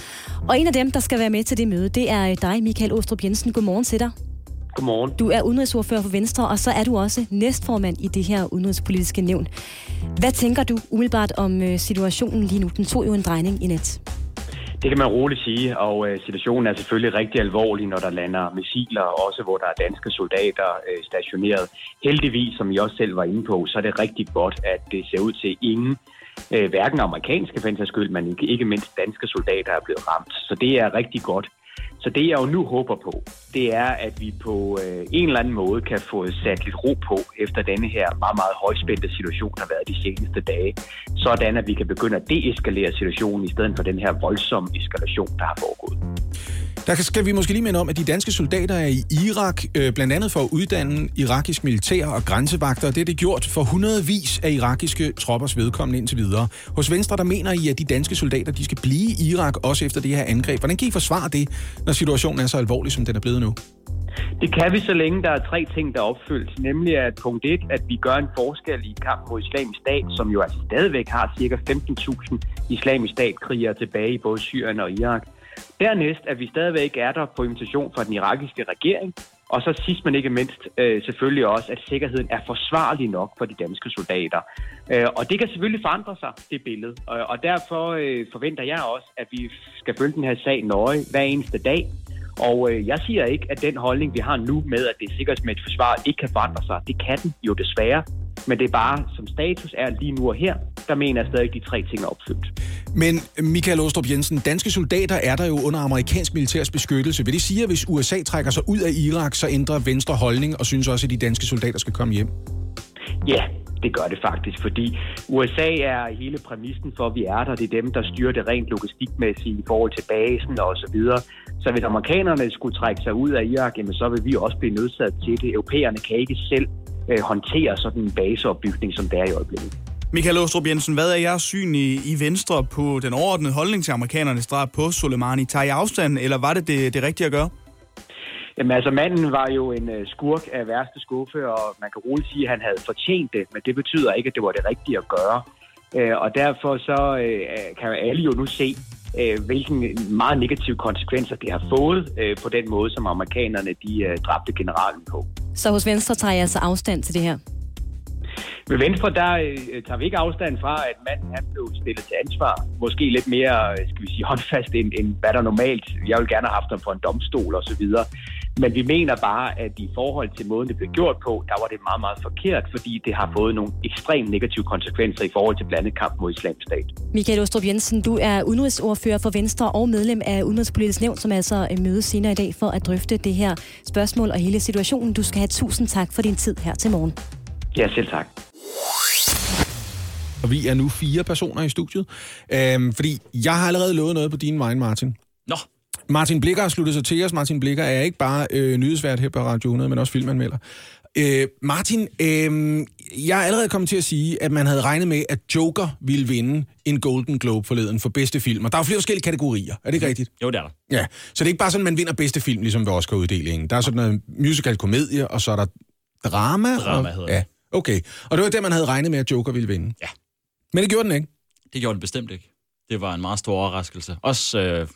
Og en af dem, der skal være med til det møde, det er dig, Michael Åstrup Jensen. Godmorgen til dig. Godmorgen. Du er udenrigsordfører for Venstre, og så er du også næstformand i det her udenrigspolitiske nævn. Hvad tænker du umiddelbart om øh, situationen lige nu? Den tog jo en drejning i nat. Det kan man roligt sige, og øh, situationen er selvfølgelig rigtig alvorlig, når der lander missiler, også hvor der er danske soldater øh, stationeret. Heldigvis, som I også selv var inde på, så er det rigtig godt, at det ser ud til ingen øh, hverken amerikanske for skyld, men ikke, ikke mindst danske soldater er blevet ramt. Så det er rigtig godt. Så det, jeg jo nu håber på, det er, at vi på øh, en eller anden måde kan få sat lidt ro på efter denne her meget, meget højspændte situation, der har været de seneste dage. Sådan, at vi kan begynde at deeskalere situationen, i stedet for den her voldsomme eskalation, der har foregået. Der skal vi måske lige minde om, at de danske soldater er i Irak, øh, blandt andet for at uddanne irakisk militær og grænsevagter. Det er det gjort for hundredvis af irakiske troppers vedkommende indtil videre. Hos Venstre, der mener I, at de danske soldater de skal blive i Irak, også efter det her angreb. Hvordan kan I forsvare det, når situationen er så alvorlig, som den er blevet nu? Det kan vi, så længe der er tre ting, der er opfyldt. Nemlig at punkt 1, at vi gør en forskel i kamp mod islamisk stat, som jo altså stadigvæk har ca. 15.000 islamisk stat-krigere tilbage i både Syrien og Irak. Dernæst, at vi stadigvæk er der på invitation fra den irakiske regering, og så sidst men ikke mindst øh, selvfølgelig også, at sikkerheden er forsvarlig nok for de danske soldater. Øh, og det kan selvfølgelig forandre sig, det billede. Og, og derfor øh, forventer jeg også, at vi skal følge den her sag nøje hver eneste dag. Og øh, jeg siger ikke, at den holdning, vi har nu med, at det sikkerhedsmæssigt forsvar ikke kan forandre sig. Det kan den jo desværre. Men det er bare, som status er lige nu og her, der mener jeg stadig, at de tre ting er opfyldt. Men Michael Åstrup Jensen, danske soldater er der jo under amerikansk militærs beskyttelse. Vil det sige, at hvis USA trækker sig ud af Irak, så ændrer Venstre holdning og synes også, at de danske soldater skal komme hjem? Ja, det gør det faktisk, fordi USA er hele præmissen for, at vi er der. Det er dem, der styrer det rent logistikmæssigt i forhold til basen og så videre. Så hvis amerikanerne skulle trække sig ud af Irak, jamen, så vil vi også blive nødsaget til det. Europæerne kan ikke selv øh, håndtere sådan en baseopbygning, som det er i øjeblikket. Michael Åstrup Jensen, hvad er jeres syn i, i Venstre på den overordnede holdning til amerikanernes drab på Soleimani? Tager I afstand, eller var det det, det rigtige at gøre? Jamen altså, manden var jo en øh, skurk af værste skuffe, og man kan roligt sige, at han havde fortjent det, men det betyder ikke, at det var det rigtige at gøre. Øh, og derfor så øh, kan alle jo nu se, øh, hvilken meget negative konsekvenser det har fået øh, på den måde, som amerikanerne de øh, dræbte generalen på. Så hos Venstre tager jeg altså afstand til det her? Ved Venstre, der øh, tager vi ikke afstand fra, at manden han blev stillet til ansvar. Måske lidt mere, øh, skal vi sige, håndfast, end, end hvad der normalt. Jeg vil gerne have haft ham for en domstol og så videre. Men vi mener bare, at i forhold til måden, det blev gjort på, der var det meget, meget forkert, fordi det har fået nogle ekstremt negative konsekvenser i forhold til blandet kamp mod islamisk stat. Michael Ostrup Jensen, du er udenrigsordfører for Venstre og medlem af Udenrigspolitisk Nævn, som altså mødes senere i dag for at drøfte det her spørgsmål og hele situationen. Du skal have tusind tak for din tid her til morgen. Ja, selv tak. Og vi er nu fire personer i studiet. Øhm, fordi jeg har allerede lovet noget på din vej, Martin. Nå. Martin Blikker har sluttet sig til os. Martin Blikker er ikke bare øh, nyhedsvært her på Radio 100, men også filmanmelder. Øh, Martin, øh, jeg er allerede kommet til at sige, at man havde regnet med, at Joker ville vinde en Golden Globe forleden for bedste film. Og der er jo flere forskellige kategorier. Er det ikke rigtigt? Jo, det er der. Ja, så det er ikke bare sådan, at man vinder bedste film, ligesom ved Oscar-uddelingen. Der er sådan noget musical-komedie, og så er der drama. Drama og, hedder det. Ja, okay. Og det var det, man havde regnet med, at Joker ville vinde. Ja. Men det gjorde den ikke. Det gjorde den bestemt ikke. Det var en meget stor overraskelse. Også øh,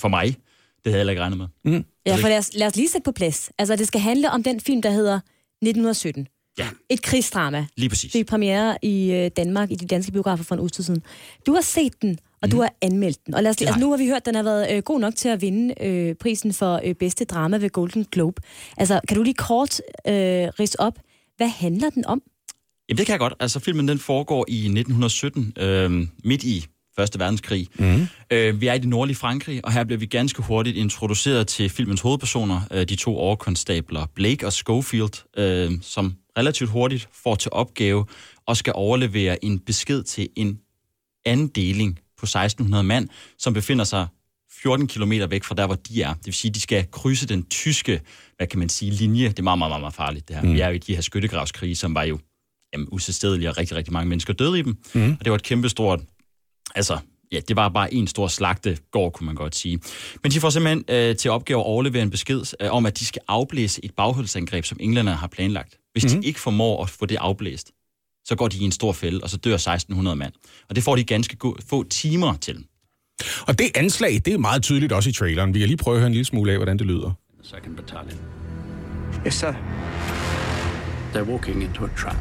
for mig. Det havde jeg heller ikke regnet med. Mm. Ja, for lad os, lad os lige sætte på plads. Altså, det skal handle om den film, der hedder 1917. Ja. Et krigsdrama. Lige præcis. Det er premiere i øh, Danmark, i de danske biografer for en uge tid siden. Du har set den, og mm. du har anmeldt den. Og lad os, altså, nu har vi hørt, at den har været øh, god nok til at vinde øh, prisen for øh, bedste drama ved Golden Globe. Altså, kan du lige kort øh, rise op, hvad handler den om? Jamen, det kan jeg godt. Altså, filmen den foregår i 1917, øh, midt i Første Verdenskrig. Mm. Øh, vi er i det nordlige Frankrig, og her bliver vi ganske hurtigt introduceret til filmens hovedpersoner, øh, de to overkonstabler, Blake og Schofield, øh, som relativt hurtigt får til opgave og skal overlevere en besked til en anden deling på 1600 mand, som befinder sig 14 km væk fra der, hvor de er. Det vil sige, at de skal krydse den tyske, hvad kan man sige, linje. Det er meget, meget, meget, farligt, det her. Mm. Vi er jo i de her skyttegravskrige, som var jo jamen, usædstedelige, og rigtig, rigtig mange mennesker døde i dem. Mm. Og det var et kæmpestort, altså, ja, det var bare en stor slagtegård, kunne man godt sige. Men de får simpelthen øh, til opgave at overlevere en besked øh, om, at de skal afblæse et bagholdsangreb, som englænderne har planlagt. Hvis mm. de ikke formår at få det afblæst, så går de i en stor fælde, og så dør 1600 mand. Og det får de ganske go- få timer til. Og det anslag, det er meget tydeligt også i traileren. Vi kan lige prøve at høre en lille smule af, hvordan det lyder. Second battalion. Yes, sir. They're walking into a trap.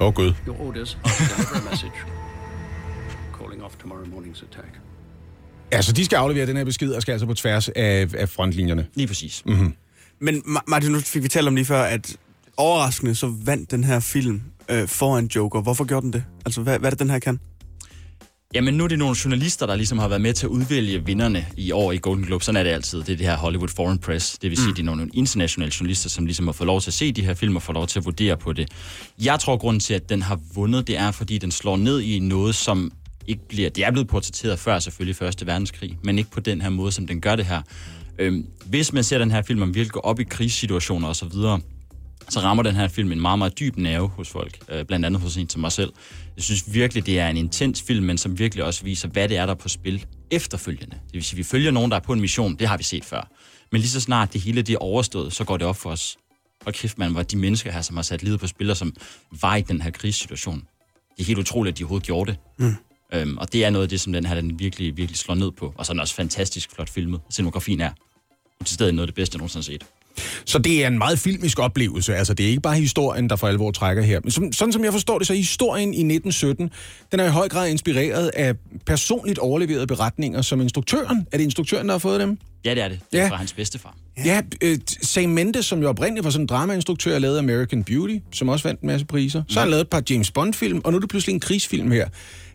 Åh, oh, gud. Your orders are to deliver a message. Tomorrow morning's attack. Altså, de skal aflevere den her besked, og skal altså på tværs af, af frontlinjerne. Lige præcis. Mm-hmm. Men Ma- Martin, nu fik vi talt om lige før, at overraskende så vandt den her film øh, foran Joker. Hvorfor gjorde den det? Altså, hvad, hvad er det, den her kan? Jamen, nu er det nogle journalister, der ligesom har været med til at udvælge vinderne i år i Golden Globe. Sådan er det altid. Det er det her Hollywood Foreign Press. Det vil sige, mm. det er nogle internationale journalister, som ligesom har fået lov til at se de her film og få lov til at vurdere på det. Jeg tror, grunden til, at den har vundet, det er, fordi den slår ned i noget, som ikke bliver... Det er blevet portrætteret før selvfølgelig Første Verdenskrig, men ikke på den her måde, som den gør det her. Øhm, hvis man ser den her film, om virkelig går op i krigssituationer og så videre, så rammer den her film en meget, meget dyb nerve hos folk. Øh, blandt andet hos en som mig selv. Jeg synes virkelig, det er en intens film, men som virkelig også viser, hvad det er, der er på spil efterfølgende. Det vil sige, vi følger nogen, der er på en mission. Det har vi set før. Men lige så snart det hele det er overstået, så går det op for os. Og kæft, man, var de mennesker her, som har sat livet på spil, og som var i den her krigssituation. Det er helt utroligt, at de overhovedet gjorde det. Mm. Øhm, og det er noget af det, som den her den virkelig, virkelig slår ned på. Og så er den også fantastisk flot filmet. Scenografien er til stedet noget af det bedste, jeg nogensinde har set. Så det er en meget filmisk oplevelse. Altså, det er ikke bare historien, der for alvor trækker her. Men som, sådan som jeg forstår det, så historien i 1917, den er i høj grad inspireret af personligt overleverede beretninger, som instruktøren. Er det instruktøren, der har fået dem? Ja, det er det. Det er Ja. fra hans bedstefar. Ja, øh, Sam Mendes, som jo oprindeligt var sådan en dramainstruktør, lavede American Beauty, som også vandt en masse priser. Så har han lavet et par James Bond-film, og nu er det pludselig en krigsfilm her.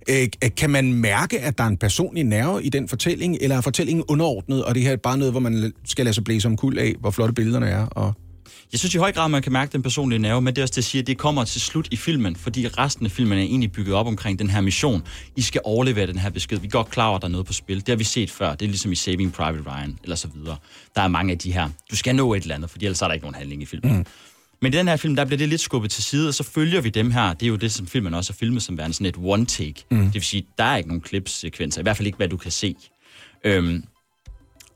Øh, kan man mærke, at der er en personlig nerve i den fortælling, eller er fortællingen underordnet, og det her er bare noget, hvor man skal lade sig blæse om kul af, hvor flotte billederne er? Og... Jeg synes i høj grad, man kan mærke den personlige nerve, men det er også det, jeg siger, at det kommer til slut i filmen, fordi resten af filmen er egentlig bygget op omkring den her mission. I skal overlevere den her besked. Vi er godt klar over, at der er noget på spil. Det har vi set før. Det er ligesom i Saving Private Ryan, eller så videre. Der er mange af de her. Du skal nå et eller andet, for ellers er der ikke nogen handling i filmen. Mm. Men i den her film, der bliver det lidt skubbet til side, og så følger vi dem her. Det er jo det, som filmen også er filmet som værende sådan et one-take. Mm. Det vil sige, der er ikke nogen klipsekvenser, i hvert fald ikke, hvad du kan se. Øhm,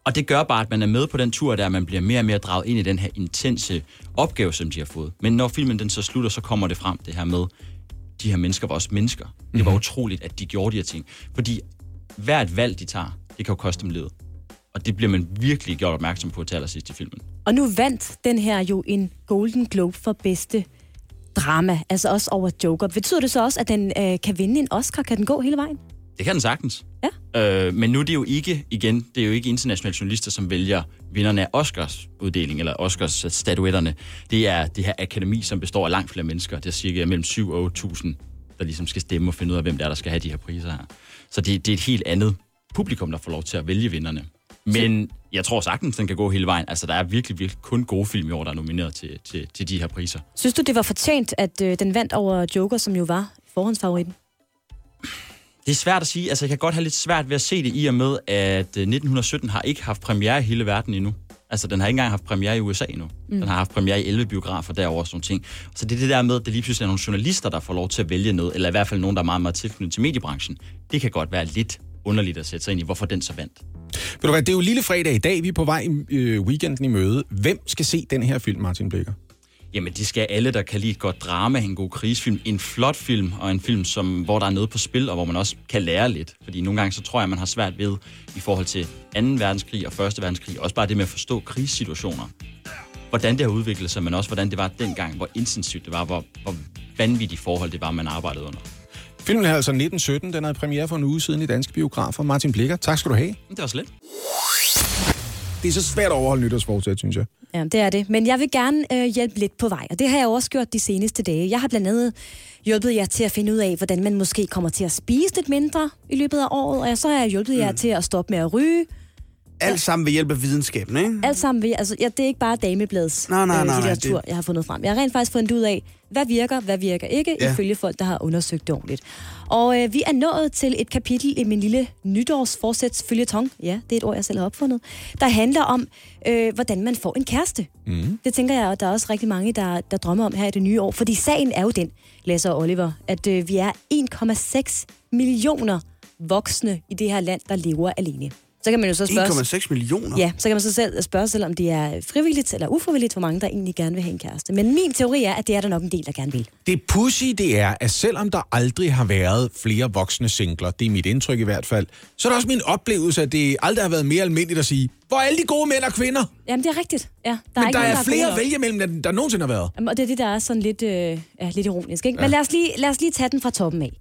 og det gør bare, at man er med på den tur, der man bliver mere og mere draget ind i den her intense opgave, som de har fået. Men når filmen den så slutter, så kommer det frem, det her med, de her mennesker var også mennesker. Det var utroligt, at de gjorde de her ting. Fordi hvert valg, de tager, det kan jo koste dem livet. Og det bliver man virkelig gjort opmærksom på til allersidst i filmen. Og nu vandt den her jo en Golden Globe for bedste drama, altså også over Joker. Betyder det så også, at den øh, kan vinde en Oscar? Kan den gå hele vejen? Det kan den sagtens. Ja. Øh, men nu er det jo ikke, igen, det er jo ikke internationale journalister, som vælger vinderne af Oscars uddeling, eller Oscars statuetterne. Det er det her akademi, som består af langt flere mennesker. Det er cirka mellem 7 og 8.000, der ligesom skal stemme og finde ud af, hvem det er, der skal have de her priser her. Så det, det er et helt andet publikum, der får lov til at vælge vinderne. Men jeg tror sagtens, den kan gå hele vejen. Altså, der er virkelig, virkelig kun gode film i år, der er nomineret til, til, til de her priser. Synes du, det var fortjent, at øh, den vandt over Joker, som jo var forhåndsfavoritten? Det er svært at sige. Altså, jeg kan godt have lidt svært ved at se det i og med, at øh, 1917 har ikke haft premiere i hele verden endnu. Altså, den har ikke engang haft premiere i USA endnu. Mm. Den har haft premiere i 11 biografer derover og sådan ting. Så det er det der med, at det lige pludselig er nogle journalister, der får lov til at vælge noget, eller i hvert fald nogen, der er meget, meget tilknyttet til mediebranchen. Det kan godt være lidt underligt at sætte sig ind i, hvorfor den så vandt. Ved du hvad, det er jo lille fredag i dag, vi er på vej øh, weekenden i møde. Hvem skal se den her film, Martin Blikker? Jamen, det skal alle, der kan lide et godt drama, en god krigsfilm, en flot film, og en film, som, hvor der er noget på spil, og hvor man også kan lære lidt. Fordi nogle gange, så tror jeg, man har svært ved, i forhold til 2. verdenskrig og 1. verdenskrig, også bare det med at forstå krigssituationer. Hvordan det har udviklet sig, men også hvordan det var dengang, hvor intensivt det var, hvor, hvor vanvittige forhold det var, man arbejdede under. Filmen er altså 1917, den havde premiere for en uge siden i danske biografer. Martin Blikker, tak skal du have. Det var slet. Det er så svært at overholde nytårsforsæt, synes jeg. Ja, det er det. Men jeg vil gerne øh, hjælpe lidt på vej, og det har jeg også gjort de seneste dage. Jeg har blandt andet hjulpet jer til at finde ud af, hvordan man måske kommer til at spise lidt mindre i løbet af året, og så har jeg hjulpet jer til at stoppe med at ryge. Alt sammen ved hjælp af videnskaben, ikke? Alt sammen ved, altså, ja, det er ikke bare dameblads Nej, nej, nej, øh, nej, litteratur, det- jeg har fundet frem. Jeg har rent faktisk fundet ud af, hvad virker, hvad virker ikke, Ja. ifølge folk, der har undersøgt det ordentligt. Og øh, vi er nået til et kapitel i min lille nytårsforsæts følgetong, ja, det er et ord, jeg selv har opfundet, der handler om, øh, hvordan man får en kæreste. Mm. Det tænker jeg, at der er også rigtig mange, der, der drømmer om her i det nye år. Fordi sagen er jo den, Lasse og Oliver, at øh, vi er 1,6 millioner voksne i det her land, der lever alene. Så kan man jo så spørge... 1,6 millioner? Ja, så kan man så selv spørge selv, om det er frivilligt eller ufrivilligt, hvor mange der egentlig gerne vil have en kæreste. Men min teori er, at det er der nok en del, der gerne vil. Det pussy, det er, at selvom der aldrig har været flere voksne singler, det er mit indtryk i hvert fald, så er det også min oplevelse, at det aldrig har været mere almindeligt at sige, hvor er alle de gode mænd og kvinder? Jamen, det er rigtigt. Ja, der Der er Men ikke der nogen, er er flere gode at nok. vælge mellem, end der nogensinde har været. Jamen, og det er det, der er sådan lidt, øh, ja, lidt ironisk. Ikke? Ja. Men lad os, lige, lad os lige tage den fra toppen af.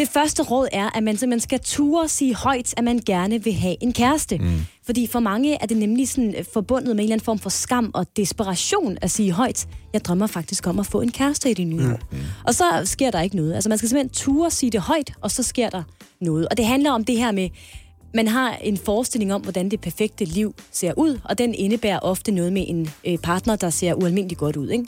Det første råd er, at man simpelthen skal ture sige højt, at man gerne vil have en kæreste. Mm. Fordi for mange er det nemlig sådan øh, forbundet med en eller anden form for skam og desperation at sige højt, jeg drømmer faktisk om at få en kæreste i det nye år. Og så sker der ikke noget. Altså man skal simpelthen ture sige det højt, og så sker der noget. Og det handler om det her med, man har en forestilling om, hvordan det perfekte liv ser ud, og den indebærer ofte noget med en øh, partner, der ser ualmindeligt godt ud, ikke?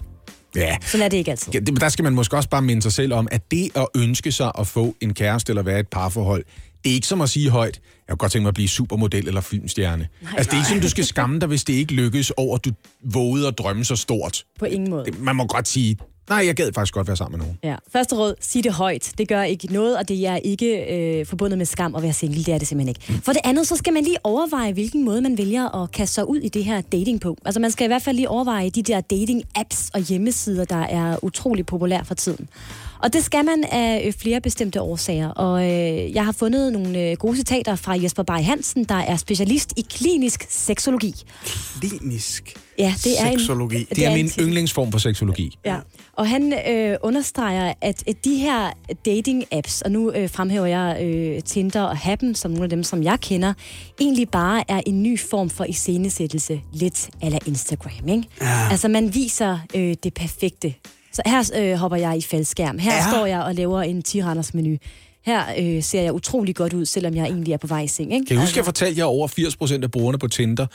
Ja. Sådan er det ikke altid. Ja, det- Der skal man måske også bare minde sig selv om, at det at ønske sig at få en kæreste eller være et parforhold, det er ikke som at sige højt, jeg kunne godt tænke mig at blive supermodel eller filmstjerne. Nej, altså, det er ikke sådan, du skal skamme dig, hvis det ikke lykkes over, at du vågede at drømme så stort. På ingen måde. Det, man må godt sige, nej, jeg gad faktisk godt være sammen med nogen. Ja. Første råd, sig det højt. Det gør ikke noget, og det er ikke øh, forbundet med skam at være single. Det er det simpelthen ikke. For det andet, så skal man lige overveje, hvilken måde man vælger at kaste sig ud i det her dating på. Altså man skal i hvert fald lige overveje de der dating-apps og hjemmesider, der er utrolig populære for tiden. Og det skal man af øh, flere bestemte årsager. Og øh, jeg har fundet nogle øh, gode citater fra Jesper Bay Hansen, der er specialist i klinisk seksologi. Klinisk Ja, det er en- seksologi. Det er en min titel. yndlingsform for seksologi. Ja, og han øh, understreger, at de her dating-apps, og nu øh, fremhæver jeg øh, Tinder og Happen som nogle af dem, som jeg kender, egentlig bare er en ny form for iscenesættelse, lidt ala Instagram, ikke? Ja. Altså, man viser øh, det perfekte. Så her øh, hopper jeg i faldskærm. Her Ja. står jeg og laver en 10 menu. Her øh, ser jeg utrolig godt ud, selvom jeg egentlig er på vej i seng, ikke? Kan I huske, jeg fortalte jer, at over 80% af brugerne på Tinder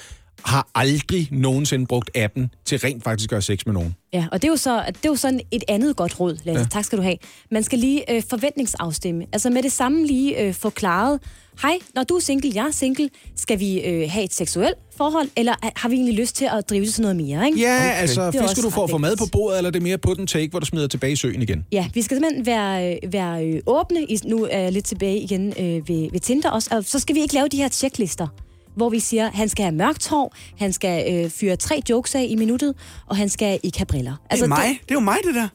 har aldrig nogensinde brugt appen til rent faktisk at gøre sex med nogen. Ja, og det er jo så det er jo sådan et andet godt råd, Lasse. Ja. Tak skal du have. Man skal lige øh, forventningsafstemme. Altså med det samme lige øh, forklaret. Hej, når du er single, jeg er single. Skal vi øh, have et seksuelt forhold, eller har vi egentlig lyst til at drive det til noget mere? Ikke? Ja, okay. altså, er også du for at ret få mad på bordet, eller er det mere på den take, hvor du smider tilbage i søen igen? Ja, vi skal simpelthen være, øh, være øh, åbne. I, nu er jeg lidt tilbage igen øh, ved, ved Tinder også. Og så skal vi ikke lave de her checklister, hvor vi siger, han skal have mørkt hår, han skal øh, fyre tre jokes af i minuttet, og han skal ikke have briller. Altså, det er mig. Det, det er jo mig, det der.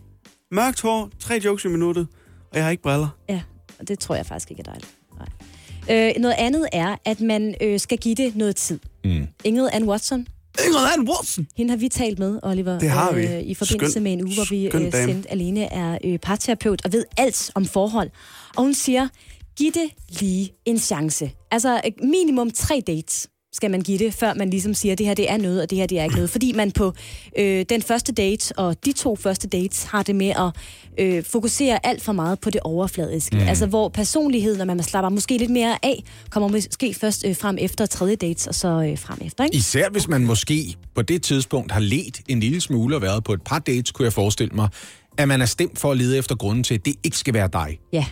Mørkt hår, tre jokes i minuttet, og jeg har ikke briller. Ja, og det tror jeg faktisk ikke er dejligt. Nej. Øh, noget andet er, at man øh, skal give det noget tid. Mm. Ingrid Ann Watson. Ingrid Ann Watson? Hende har vi talt med, Oliver. Det har vi. Øh, I forbindelse Skøn- med en uge, hvor vi øh, dame. sendte alene er øh, parterapeut og ved alt om forhold. Og hun siger, giv det lige en chance. Altså minimum tre dates skal man give det, før man ligesom siger, at det her det er noget, og det her det er ikke noget. Fordi man på øh, den første date og de to første dates har det med at øh, fokusere alt for meget på det overfladiske. Mm. Mm. Altså hvor personligheden, når man slapper måske lidt mere af, kommer måske først øh, frem efter tredje dates, og så øh, frem efter. Ikke? Især hvis man måske på det tidspunkt har let en lille smule og været på et par dates, kunne jeg forestille mig, at man er stemt for at lede efter grunden til, at det ikke skal være dig. Ja.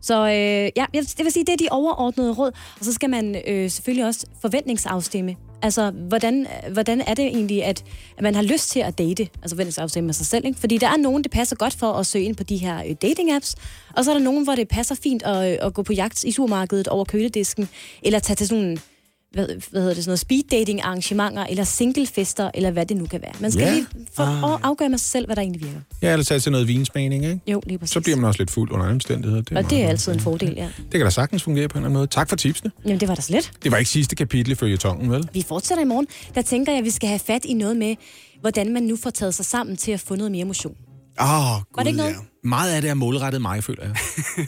Så øh, ja, jeg, det vil sige, det er de overordnede råd. Og så skal man øh, selvfølgelig også forventningsafstemme. Altså, hvordan, hvordan er det egentlig, at, at man har lyst til at date? Altså forventningsafstemme med sig selv, ikke? Fordi der er nogen, det passer godt for at søge ind på de her øh, dating-apps, og så er der nogen, hvor det passer fint at, øh, at gå på jagt i supermarkedet over køledisken, eller tage til sådan hvad, hvad hedder det, sådan noget speed dating arrangementer, eller singlefester, eller hvad det nu kan være. Man skal Ja. ja. lige for, ah. afgøre med sig selv, hvad der egentlig virker. Ja, eller tage til noget vinsmagning, ikke? Jo, lige præcis. Så bliver man også lidt fuld under alle omstændigheder. Det Og det er altid en fordel, ja. Det kan da sagtens fungere på en eller anden måde. Tak for tipsene. Jamen, det var da slet. Det var ikke sidste kapitel for tongen, vel? Vi fortsætter i morgen. Der tænker jeg, at vi skal have fat i noget med, hvordan man nu får taget sig sammen til at få noget mere motion. Åh, oh, Var det ikke noget? Meget af det er målrettet mig, føler jeg.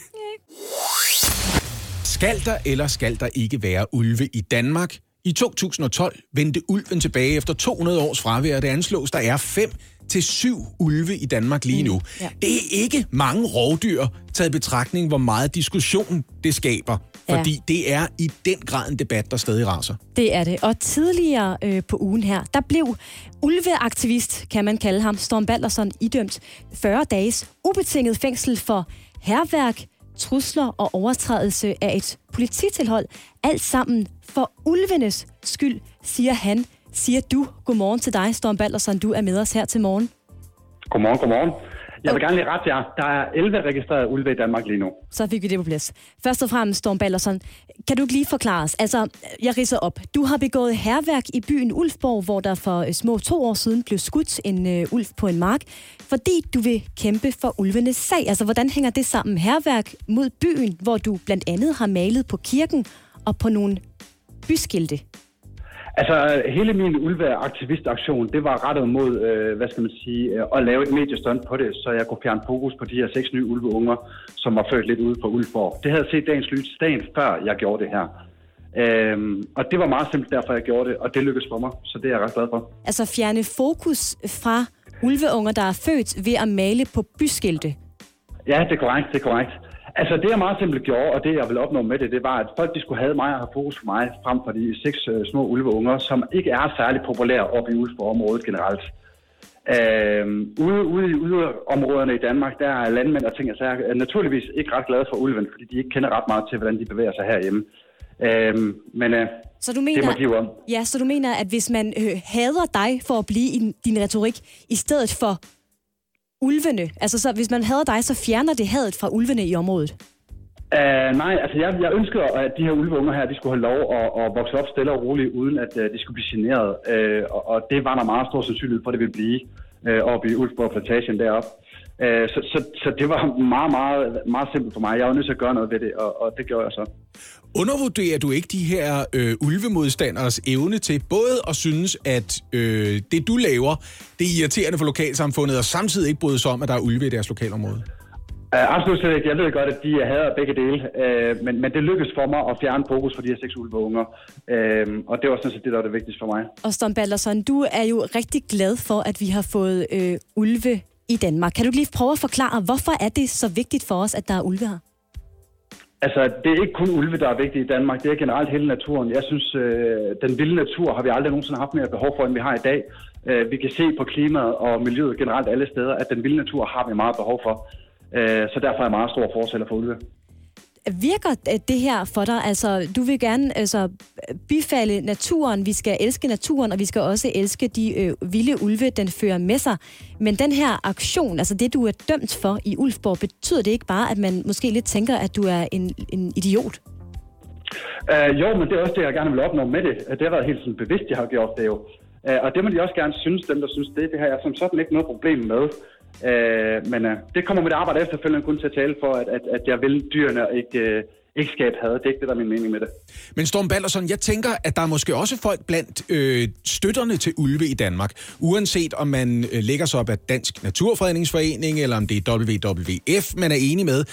skal der eller skal der ikke være ulve i Danmark? I 2012 vendte ulven tilbage efter 200 års fravær, og det anslås, der er 5 til 7 ulve i Danmark lige nu. ja. Det er ikke mange rovdyr, taget i betragtning, hvor meget diskussion det skaber. Ja. Fordi det er i den grad en debat, der stadig raser. Det er det. Og tidligere øh, på ugen her, der blev ulveaktivist, kan man kalde ham, Storm Balderson, idømt 40 dages ubetinget fængsel for herværk, trusler og overtrædelse af et polititilhold. Alt sammen for ulvenes skyld, siger han. Siger du godmorgen til dig, Storm Balderson. Du er med os her til morgen. Godmorgen, godmorgen. Jeg vil gerne lige rette jer. Der er 11 registrerede ulve i Danmark lige nu. Så fik vi det på plads. Først og fremmest, Storm Ballerson, kan du ikke lige forklare os? Altså, jeg ridser op. Du har begået herværk i byen Ulfborg, hvor der for øh, små to år siden blev skudt en øh, ulv på en mark, fordi du vil kæmpe for ulvenes sag. Altså, hvordan hænger det sammen? Herværk mod byen, hvor du blandt andet har malet på kirken og på nogle byskilte. Altså, hele min ulveaktivistaktion, det var rettet mod, øh, hvad skal man sige, øh, at lave et mediestunt på det, så jeg kunne fjerne fokus på de her seks nye ulveunger, som var født lidt ude på Ulfborg. Det havde jeg set dagens lys dagen før jeg gjorde det her. Øhm, og det var meget simpelt derfor, jeg gjorde det, og det lykkedes for mig, så det er jeg ret glad for. Altså, fjerne fokus fra ulveunger, der er født ved at male på byskilte. Ja, det er korrekt, det er korrekt. Altså det, jeg meget simpelt gjorde, og det, jeg ville opnå med det, det var, at folk de skulle have mig og have fokus på mig, frem for de seks øh, små ulveunger, som ikke er særlig populære oppe i Ulfborg-området generelt. Øhm, ude, ude i udeområderne i Danmark, der er landmænd og ting, altså jeg er naturligvis ikke ret glade for ulven, fordi de ikke kender ret meget til, hvordan de bevæger sig herhjemme. Øhm, men øh, Så du det mener, må de jo om. ja, så du mener, at hvis man øh, hader dig for at blive i din retorik, i stedet for ulvene, altså så, hvis man hader dig, så fjerner det hadet fra ulvene i området? Uh, nej, altså jeg, jeg ønsker, at de her ulveunger her, de skulle have lov at, at vokse op stille og roligt, uden at uh, de skulle blive generet. Uh, og, og det var der meget stor sandsynlighed for, at det ville blive uh, oppe i Ulfborg Plantation deroppe. Uh, så, så, så det var meget, meget, meget simpelt for mig. Jeg var nødt til at gøre noget ved det, og, og det gjorde jeg så. Undervurderer du ikke de her øh, ulvemodstanders evne til både at synes, at øh, det du laver, det er irriterende for lokalsamfundet, og samtidig ikke bryde sig om, at der er ulve i deres lokalområde? Uh, absolut slet ikke. Jeg ved godt, at de hader begge dele, uh, men, men det lykkedes for mig at fjerne fokus for de her seks ulveunger. Uh, og det var sådan set det, der var det vigtigste for mig. Og Storm Balderson, du er jo rigtig glad for, at vi har fået øh, ulve i Danmark. Kan du lige prøve at forklare, hvorfor er det så vigtigt for os, at der er ulve her? Altså, det er ikke kun ulve, der er vigtige i Danmark. Det er generelt hele naturen. Jeg synes, øh, den vilde natur har vi aldrig nogensinde haft mere behov for, end vi har i dag. Øh, vi kan se på klimaet og miljøet generelt alle steder, at den vilde natur har vi meget behov for. Øh, så derfor er jeg meget stor fortæller for ulve. Virker øh, det her for dig? Altså, du vil gerne altså, bifalde naturen, vi skal elske naturen, og vi skal også elske de øh, vilde ulve, den fører med sig. Men den her aktion, altså det, du er dømt for i Ulfborg, betyder det ikke bare, at man måske lidt tænker, at du er en, en idiot? Uh, jo, men det er også det, jeg gerne vil opnå med det. Det har været helt sådan bevidst, jeg har gjort det jo. Uh, og det må de også gerne synes, dem der synes det. Det har jeg som sådan ikke noget problem med. Øh, men øh, det kommer mit arbejde efterfølgende kun til at tale for, at, at, at jeg vil dyrene og ikke, øh, ikke skabe had. Det er ikke det, der er min mening med det. Men Storm Baldersson, jeg tænker, at der er måske også folk blandt øh, støtterne til ulve i Danmark. Uanset om man øh, lægger sig op af Dansk Naturfredningsforening, eller om det er WWF, man er enig med.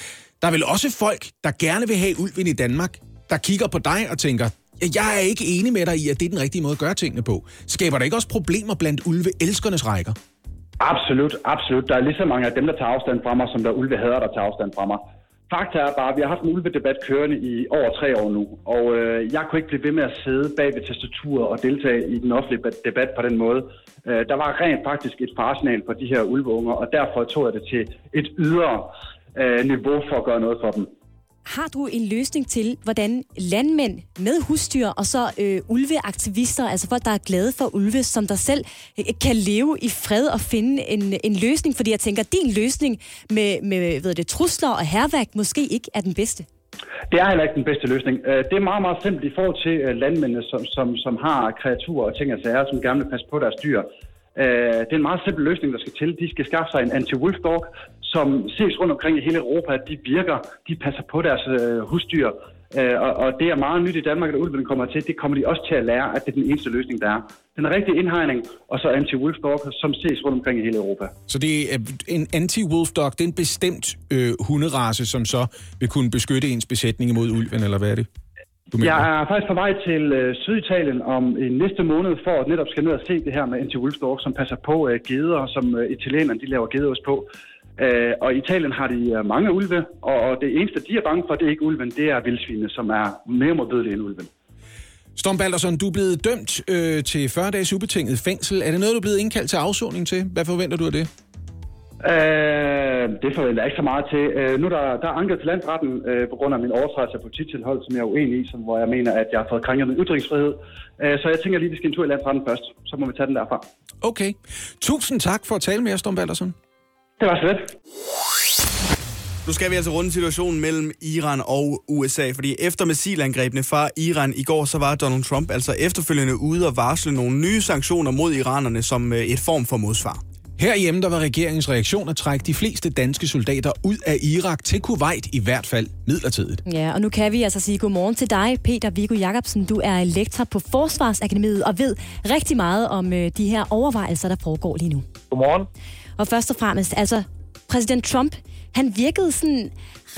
Der er vel også folk, der gerne vil have ulven i Danmark, der kigger på dig og tænker, jeg er ikke enig med dig i, at det er den rigtige måde at gøre tingene på. Skaber der ikke også problemer blandt ulve-elskernes rækker? Absolut, absolut. Der er lige så mange af dem, der tager afstand fra mig, som der ulve hader, der tager afstand fra mig. Fakta er bare, at vi har haft en ulvedebat kørende i over tre år nu, og øh, jeg kunne ikke blive ved med at sidde bag ved tastaturet og deltage i den offentlige debat på den måde. Øh, der var rent faktisk et farsignal for de her ulveunger, og derfor tog jeg det til et ydre øh, niveau for at gøre noget for dem. Har du en løsning til, hvordan landmænd med husdyr og så øh, ulveaktivister, altså folk, der er glade for ulve, som der selv øh, kan leve i fred og finde en, en løsning? Fordi jeg tænker, din løsning med, med ved det, trusler og herværk måske ikke er den bedste. Det er heller ikke den bedste løsning. Øh, det er meget, meget simpelt i forhold til øh, landmændene, som, som, som har kreaturer og ting og sager, som gerne vil passe på deres dyr. Øh, det er en meget simpel løsning, der skal til. De skal skaffe sig en anti-wolf dog, som ses rundt omkring i hele Europa, at de virker, de passer på deres øh, husdyr. Øh, og, og det er meget nyt i Danmark, at ulven kommer til. Det kommer de også til at lære, at det er den eneste løsning, der er. Den rigtige indhegning, og så anti-wolf dog, som ses rundt omkring i hele Europa. Så det er en anti-wolf dog, det er en bestemt øh, hunderace, som så vil kunne beskytte ens besætning imod ulven, eller hvad er det? Jeg er faktisk på vej til øh, Syditalien om en næste måned, for at netop skal ned og se det her med dog, som passer på øh, geder, som øh, italienerne de laver gedeost på. Øh, og i Italien har de øh, mange ulve, og det eneste, de er bange for, det er ikke ulven, det er vildsvinene, som er mere modbydelige end ulven. Storm Balderson, du er blevet dømt øh, til 40 dages ubetinget fængsel. Er det noget, du er blevet indkaldt til afsoning til? Hvad forventer du af det? Øh, det forventer jeg ikke så meget til. Øh, nu er der, der er anket til landsretten øh, på grund af min overtrædelse af polititilhold, som jeg er uenig i, som, hvor jeg mener, at jeg har fået krænket min ytringsfrihed. Øh, så jeg tænker lige, at vi skal en tur i landsretten først. Så må vi tage den derfra. Okay. Tusind tak for at tale med os, Storm Balderson. Det var slet. Nu skal vi altså runde situationen mellem Iran og USA, fordi efter missilangrebene fra Iran i går, så var Donald Trump altså efterfølgende ude og varsle nogle nye sanktioner mod iranerne som øh, et form for modsvar. Herhjemme der var regeringens reaktion at trække de fleste danske soldater ud af Irak til Kuwait, i hvert fald midlertidigt. Ja, og nu kan vi altså sige godmorgen til dig, Peter Viggo Jacobsen. Du er lektor på Forsvarsakademiet og ved rigtig meget om øh, de her overvejelser, der foregår lige nu. Godmorgen. Og først og fremmest, altså præsident Trump, han virkede sådan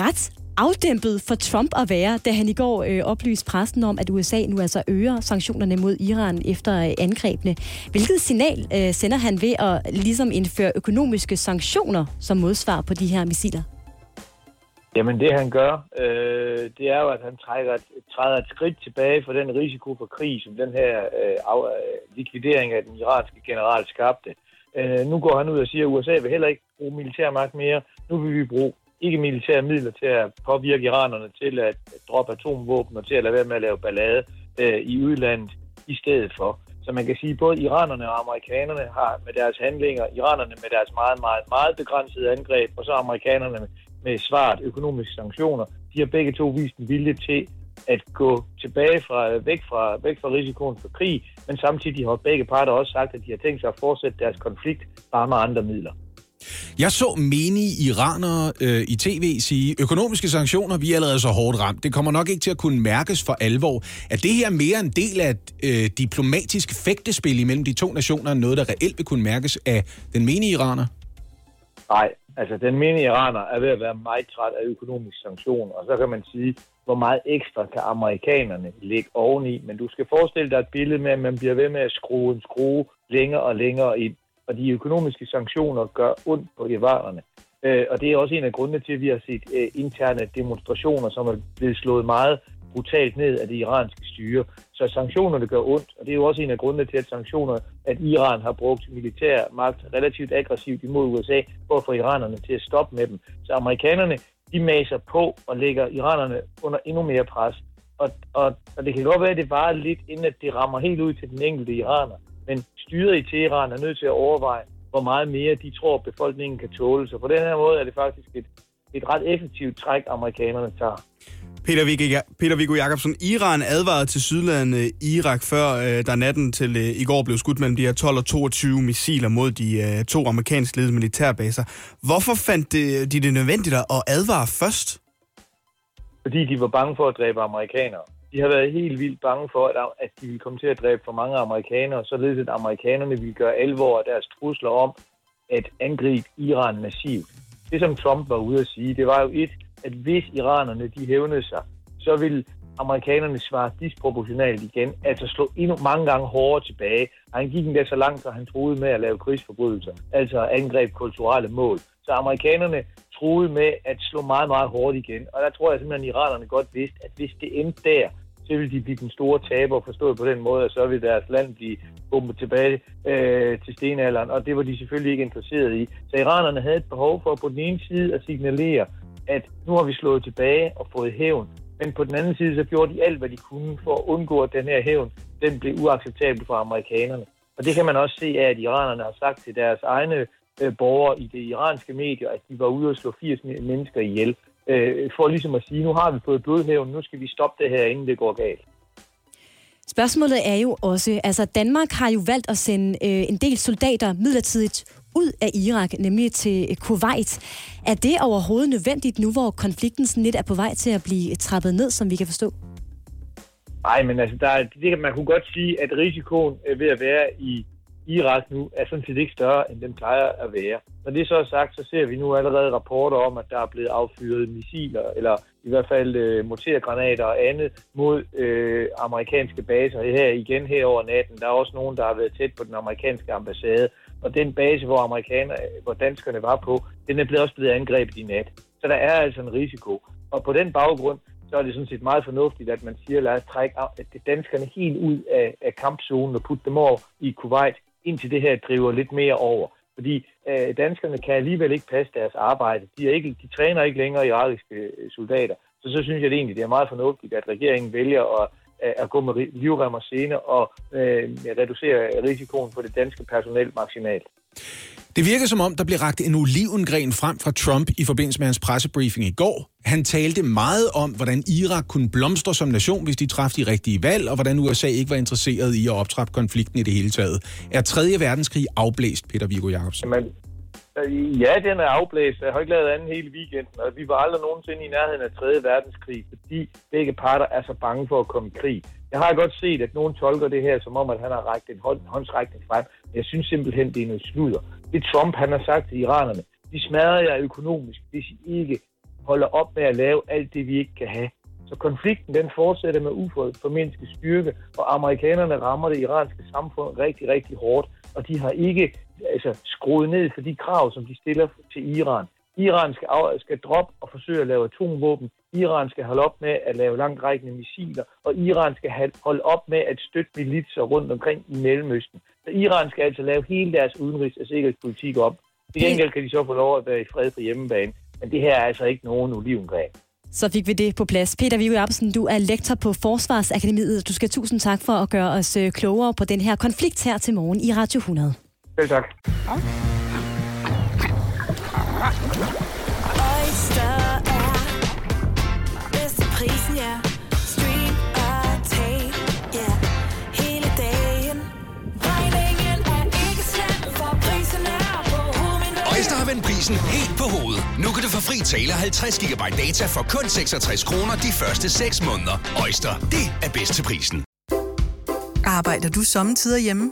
ret afdæmpet for Trump at være, da han i går øh, oplyste pressen om, at USA nu altså øger sanktionerne mod Iran efter øh, angrebene. Hvilket signal øh, sender han ved at ligesom indføre økonomiske sanktioner som modsvar på de her missiler? Jamen det han gør, øh, det er jo, at han trækker, træder et skridt tilbage for den risiko for krig, som den her øh, af, øh, likvidering af den iranske general skabte. Øh, Øh, nu går han ud og siger, at USA vil heller ikke bruge militærmagt mere. Nu vil vi bruge ikke militære midler til at påvirke iranerne til at droppe atomvåben og til at lade være med at lave ballade øh, i udlandet i stedet for. Så man kan sige, at både iranerne og amerikanerne har med deres handlinger, iranerne med deres meget, meget, meget begrænsede angreb, og så amerikanerne med, med svaret økonomiske sanktioner, de har begge to vist en vilje til at gå tilbage fra, væk, fra, væk fra risikoen for krig, men samtidig har begge parter også sagt, at de har tænkt sig at fortsætte deres konflikt bare med andre midler. Jeg så menige iranere øh, i tv sige, økonomiske sanktioner, vi er allerede så hårdt ramt. Det kommer nok ikke til at kunne mærkes for alvor. Er det her mere en del af et øh, diplomatisk fægtespil imellem de to nationer, noget der reelt vil kunne mærkes af den menige iraner? Nej, altså den menige iraner er ved at være meget træt af økonomiske sanktioner, og så kan man sige, hvor meget ekstra kan amerikanerne lægge oveni. Men du skal forestille dig et billede med, at man bliver ved med at skrue en skrue længere og længere ind og de økonomiske sanktioner gør ondt på iranerne. Øh, og det er også en af grundene til, at vi har set øh, interne demonstrationer, som er blevet slået meget brutalt ned af det iranske styre. Så sanktionerne gør ondt, og det er jo også en af grundene til, at sanktioner, at Iran har brugt militær magt relativt aggressivt imod USA, for at få iranerne til at stoppe med dem. Så amerikanerne, de maser på og lægger iranerne under endnu mere pres. Og, og, og det kan godt være, at det varer lidt, inden at det rammer helt ud til den enkelte iraner. Men styret i Teheran er nødt til at overveje, hvor meget mere de tror, befolkningen kan tåle. Så på den her måde er det faktisk et, et ret effektivt træk, amerikanerne tager. Peter Viggo, Peter Viggo Jacobsen, Iran advarede til sydlandet Irak før, øh, der natten til øh, i går blev skudt mellem de her 12 og 22 missiler mod de øh, to amerikansk ledede militærbaser. Hvorfor fandt det, de det nødvendigt at advare først? Fordi de var bange for at dræbe amerikanere. De har været helt vildt bange for, at, at de ville komme til at dræbe for mange amerikanere, således at amerikanerne ville gøre alvor af deres trusler om at angribe Iran massivt. Det, som Trump var ude at sige, det var jo et, at hvis iranerne de hævnede sig, så vil amerikanerne svare disproportionalt igen, altså slå endnu mange gange hårdere tilbage. Og han gik endda så langt, at han troede med at lave krigsforbrydelser, altså angreb kulturelle mål. Så amerikanerne troede med at slå meget, meget hårdt igen. Og der tror jeg simpelthen, at iranerne godt vidste, at hvis det endte der, så ville de blive den store taber, forstået på den måde, at så ville deres land blive bombet tilbage øh, til stenalderen, og det var de selvfølgelig ikke interesseret i. Så iranerne havde et behov for på den ene side at signalere, at nu har vi slået tilbage og fået hævn, men på den anden side så gjorde de alt, hvad de kunne for at undgå, at den her hævn den blev uacceptabel for amerikanerne. Og det kan man også se af, at iranerne har sagt til deres egne øh, borgere i det iranske medier, at de var ude og slå 80 mennesker ihjel, øh, for ligesom at sige, nu har vi fået blodhævn, nu skal vi stoppe det her, inden det går galt. Spørgsmålet er jo også, altså Danmark har jo valgt at sende øh, en del soldater midlertidigt ud af Irak, nemlig til Kuwait. Er det overhovedet nødvendigt nu, hvor konflikten sådan lidt er på vej til at blive trappet ned, som vi kan forstå? Nej, men altså, der er, det, man kunne godt sige, at risikoen øh, ved at være i Irak nu er sådan set ikke større, end den plejer at være. Når det så er sagt, så ser vi nu allerede rapporter om, at der er blevet affyret missiler, eller i hvert fald øh, mortergranater og andet mod øh, amerikanske baser her igen her over natten. Der er også nogen, der har været tæt på den amerikanske ambassade, og den base, hvor, amerikaner, hvor danskerne var på, den er blevet også blevet angrebet i nat. Så der er altså en risiko. Og på den baggrund, så er det sådan set meget fornuftigt, at man siger, lad os trække at det danskerne helt ud af, af kampzonen og putte dem over i Kuwait, indtil det her driver lidt mere over. Fordi øh, danskerne kan alligevel ikke passe deres arbejde. De, er ikke, de træner ikke længere irakiske øh, soldater. Så så synes jeg det egentlig, det er meget fornuftigt, at regeringen vælger at, at gå med livremmer scene og øh, reducere risikoen for det danske personel maksimalt. Det virker som om, der blev ragt en olivengren frem fra Trump i forbindelse med hans pressebriefing i går. Han talte meget om, hvordan Irak kunne blomstre som nation, hvis de træffede de rigtige valg, og hvordan USA ikke var interesseret i at optrappe konflikten i det hele taget. Er 3. verdenskrig afblæst, Peter Viggo Jacobsen? Øh, Øh, ja, den er afblæst. Jeg har ikke lavet anden hele weekenden, og vi var aldrig nogensinde i nærheden af 3. verdenskrig, fordi begge parter er så bange for at komme i krig. Jeg har godt set, at nogen tolker det her som om, at han har rækket en hånd, håndsrækning frem. Jeg synes simpelthen, det er noget sludder. Det Trump, han har sagt til iranerne, de smadrer jer økonomisk, hvis I ikke holder op med at lave alt det, vi ikke kan have. Så konflikten den fortsætter med uformindsket styrke, og amerikanerne rammer det iranske samfund rigtig, rigtig hårdt, og de har ikke altså, skruet ned for de krav, som de stiller til Iran. Iran skal, af, skal droppe og forsøge at lave atomvåben. Iran skal holde op med at lave langtrækkende missiler, og Iran skal holde op med at støtte militser rundt omkring i Mellemøsten. Så Iran skal altså lave hele deres udenrigs- og sikkerhedspolitik op. Til gengæld kan de så få lov at være i fred på hjemmebane. Men det her er altså ikke nogen olivengren. Så fik vi det på plads. Peter Viggo Jacobsen, du er lektor på Forsvarsakademiet. Du skal tusind tak for at gøre os øh, klogere på den her konflikt her til morgen i Radio 100. Selv tak. Oyster er bedst til prisen, ja. Stream og tag, ja. Hele dagen. Regningen er ikke slem, for prisen er på hovedet. Øjster har vendt prisen helt på hovedet. Nu kan du få fri tale 50 GB data for kun 66 kroner de første 6 måneder. Øjster, det er bedst til prisen. Arbejder du sommetider hjemme?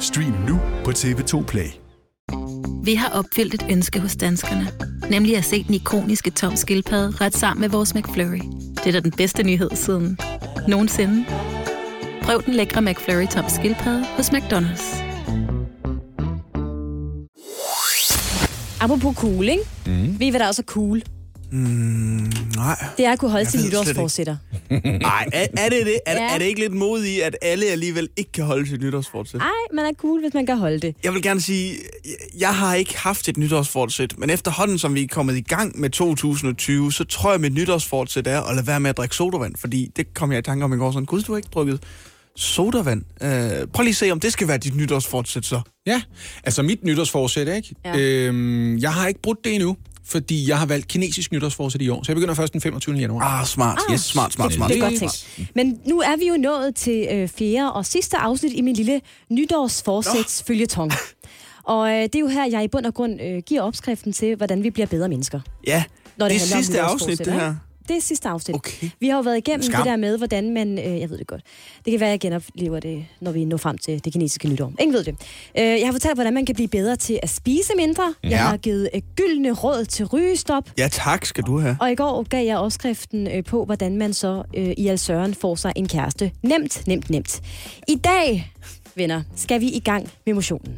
Stream nu på TV2 Play. Vi har opfyldt et ønske hos danskerne. Nemlig at se den ikoniske tom skildpadde ret sammen med vores McFlurry. Det er da den bedste nyhed siden nogensinde. Prøv den lækre McFlurry tom skildpadde hos McDonald's. Apropos cool, ikke? Mm. Ved I, hvad der også er cool? Mm, nej. Det er at kunne holde slet nytårsforsætter. Nej, er, er det det? Er, Ja. er det ikke lidt modigt, at alle alligevel ikke kan holde sit nytårsfortsæt? Nej, man er cool, hvis man kan holde det. Jeg vil gerne sige, jeg- har ikke haft et nytårsfortsæt, men efterhånden, som vi er kommet i gang med 2020, så tror jeg, at mit nytårsfortsæt er at lade være med at drikke sodavand, fordi det kom jeg i tanke om i går, sådan, gud, du har ikke drukket sodavand. Øh, prøv lige at se, om det skal være dit nytårsfortsæt så. Ja, altså mit nytårsforsæt, ikke? Ja. Øhm, jeg har ikke brudt det endnu, fordi jeg har valgt kinesisk nytårsforsæt i år, så jeg begynder først den 25. januar. Ah, smart. Ah, Yes, smart, smart, smart. Det er godt tænkt. Men nu er vi jo nået til øh, fjerde og sidste afsnit i min lille nytårsforsæts følgetong. Og øh, det er jo her, jeg i bund og grund øh, giver opskriften til, hvordan vi bliver bedre mennesker. Ja, Når det, det er sidste afsnit, det her. Det er sidste afsnit. Okay. Vi har jo været igennem Skam. det der med, hvordan man... Øh, jeg ved det godt. Det kan være, at jeg genoplever det, når vi når frem til det kinesiske nytår. Ingen ved det. Øh, jeg har fortalt, hvordan man kan blive bedre til at spise mindre. Jeg Ja. har givet øh, gyldne råd til rygestop. Ja, tak skal du have. Og i går gav jeg opskriften øh, på, hvordan man så øh, i al søren får sig en kæreste. Nemt, nemt, nemt. I dag, venner, skal vi i gang med motionen.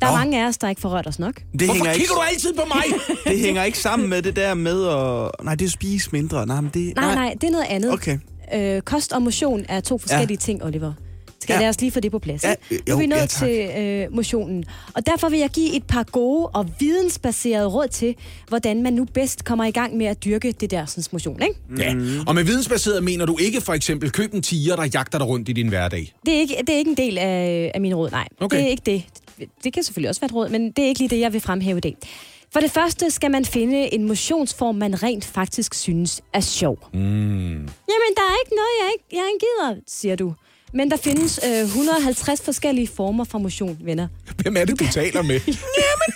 Der er mange af os, der ikke får rørt os nok. Det hænger ikke, du altid på mig? det hænger ikke sammen med det der med at... Nej, det er at spise mindre. Nej, men det... Nej, nej, det er noget andet. Okay. Øh, kost og motion er to forskellige ja. ting, Oliver. Skal ja. Lad os lige få det på plads. Ja, jo, nu er vi nået ja, tak. til øh, motionen. Og derfor vil jeg give et par gode og vidensbaserede råd til, hvordan man nu bedst kommer i gang med at dyrke det der sådan, motion. Ikke? Ja, og med vidensbaseret mener du ikke for eksempel køb en tiger, der jagter dig rundt i din hverdag. Det er ikke, det er ikke en del af, af min råd, nej. Okay. Det er ikke det. Det kan selvfølgelig også være et råd, men det er ikke lige det, jeg vil fremhæve i dag. For det første skal man finde en motionsform, man rent faktisk synes er sjov. Mm. Jamen, der er ikke noget, jeg ikke, jeg ikke gider, siger du. Men der findes øh, 150 forskellige former for motion, venner. Hvem er det, du taler med? Jamen,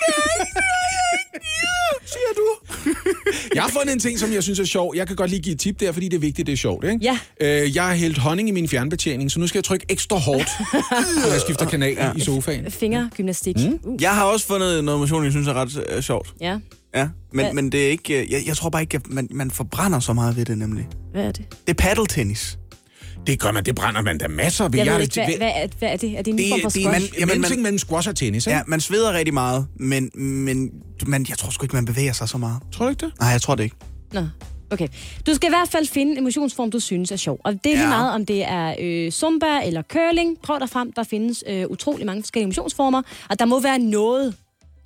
siger du. jeg har fundet en ting, som jeg synes er sjov. Jeg kan godt lige give et tip der, fordi det er vigtigt, det er sjovt. Ikke? Ja. Øh, jeg har hældt honning i min fjernbetjening, så nu skal jeg trykke ekstra hårdt, når jeg skifter kanal ja. i sofaen. Fingergymnastik. Mm. Uh. Jeg har også fundet noget motion, jeg synes er ret øh, sjovt. Ja. Ja, men, Hvad? men det er ikke... øh, Jeg, jeg tror bare ikke, at man, man forbrænder så meget ved det, nemlig. Hvad er det? Det er paddeltennis. Det gør man, det brænder man da masser ved. Jeg har ved det ikke, hvad, hvad, er, hvad er det? Er det en ny Det, form for det, squash? man, jamen, man, mellem squash og tennis, ikke? Ja, man sveder rigtig meget, men, men man, jeg tror sgu ikke, man bevæger sig så meget. Tror du ikke det? Nej, jeg tror det ikke. Nå, okay. Du skal i hvert fald finde en motionsform, du synes er sjov. Og det er lige Ja. meget, om det er øh, zumba eller curling. Prøv dig frem. Der findes øh, utrolig mange forskellige motionsformer. Og der må være noget,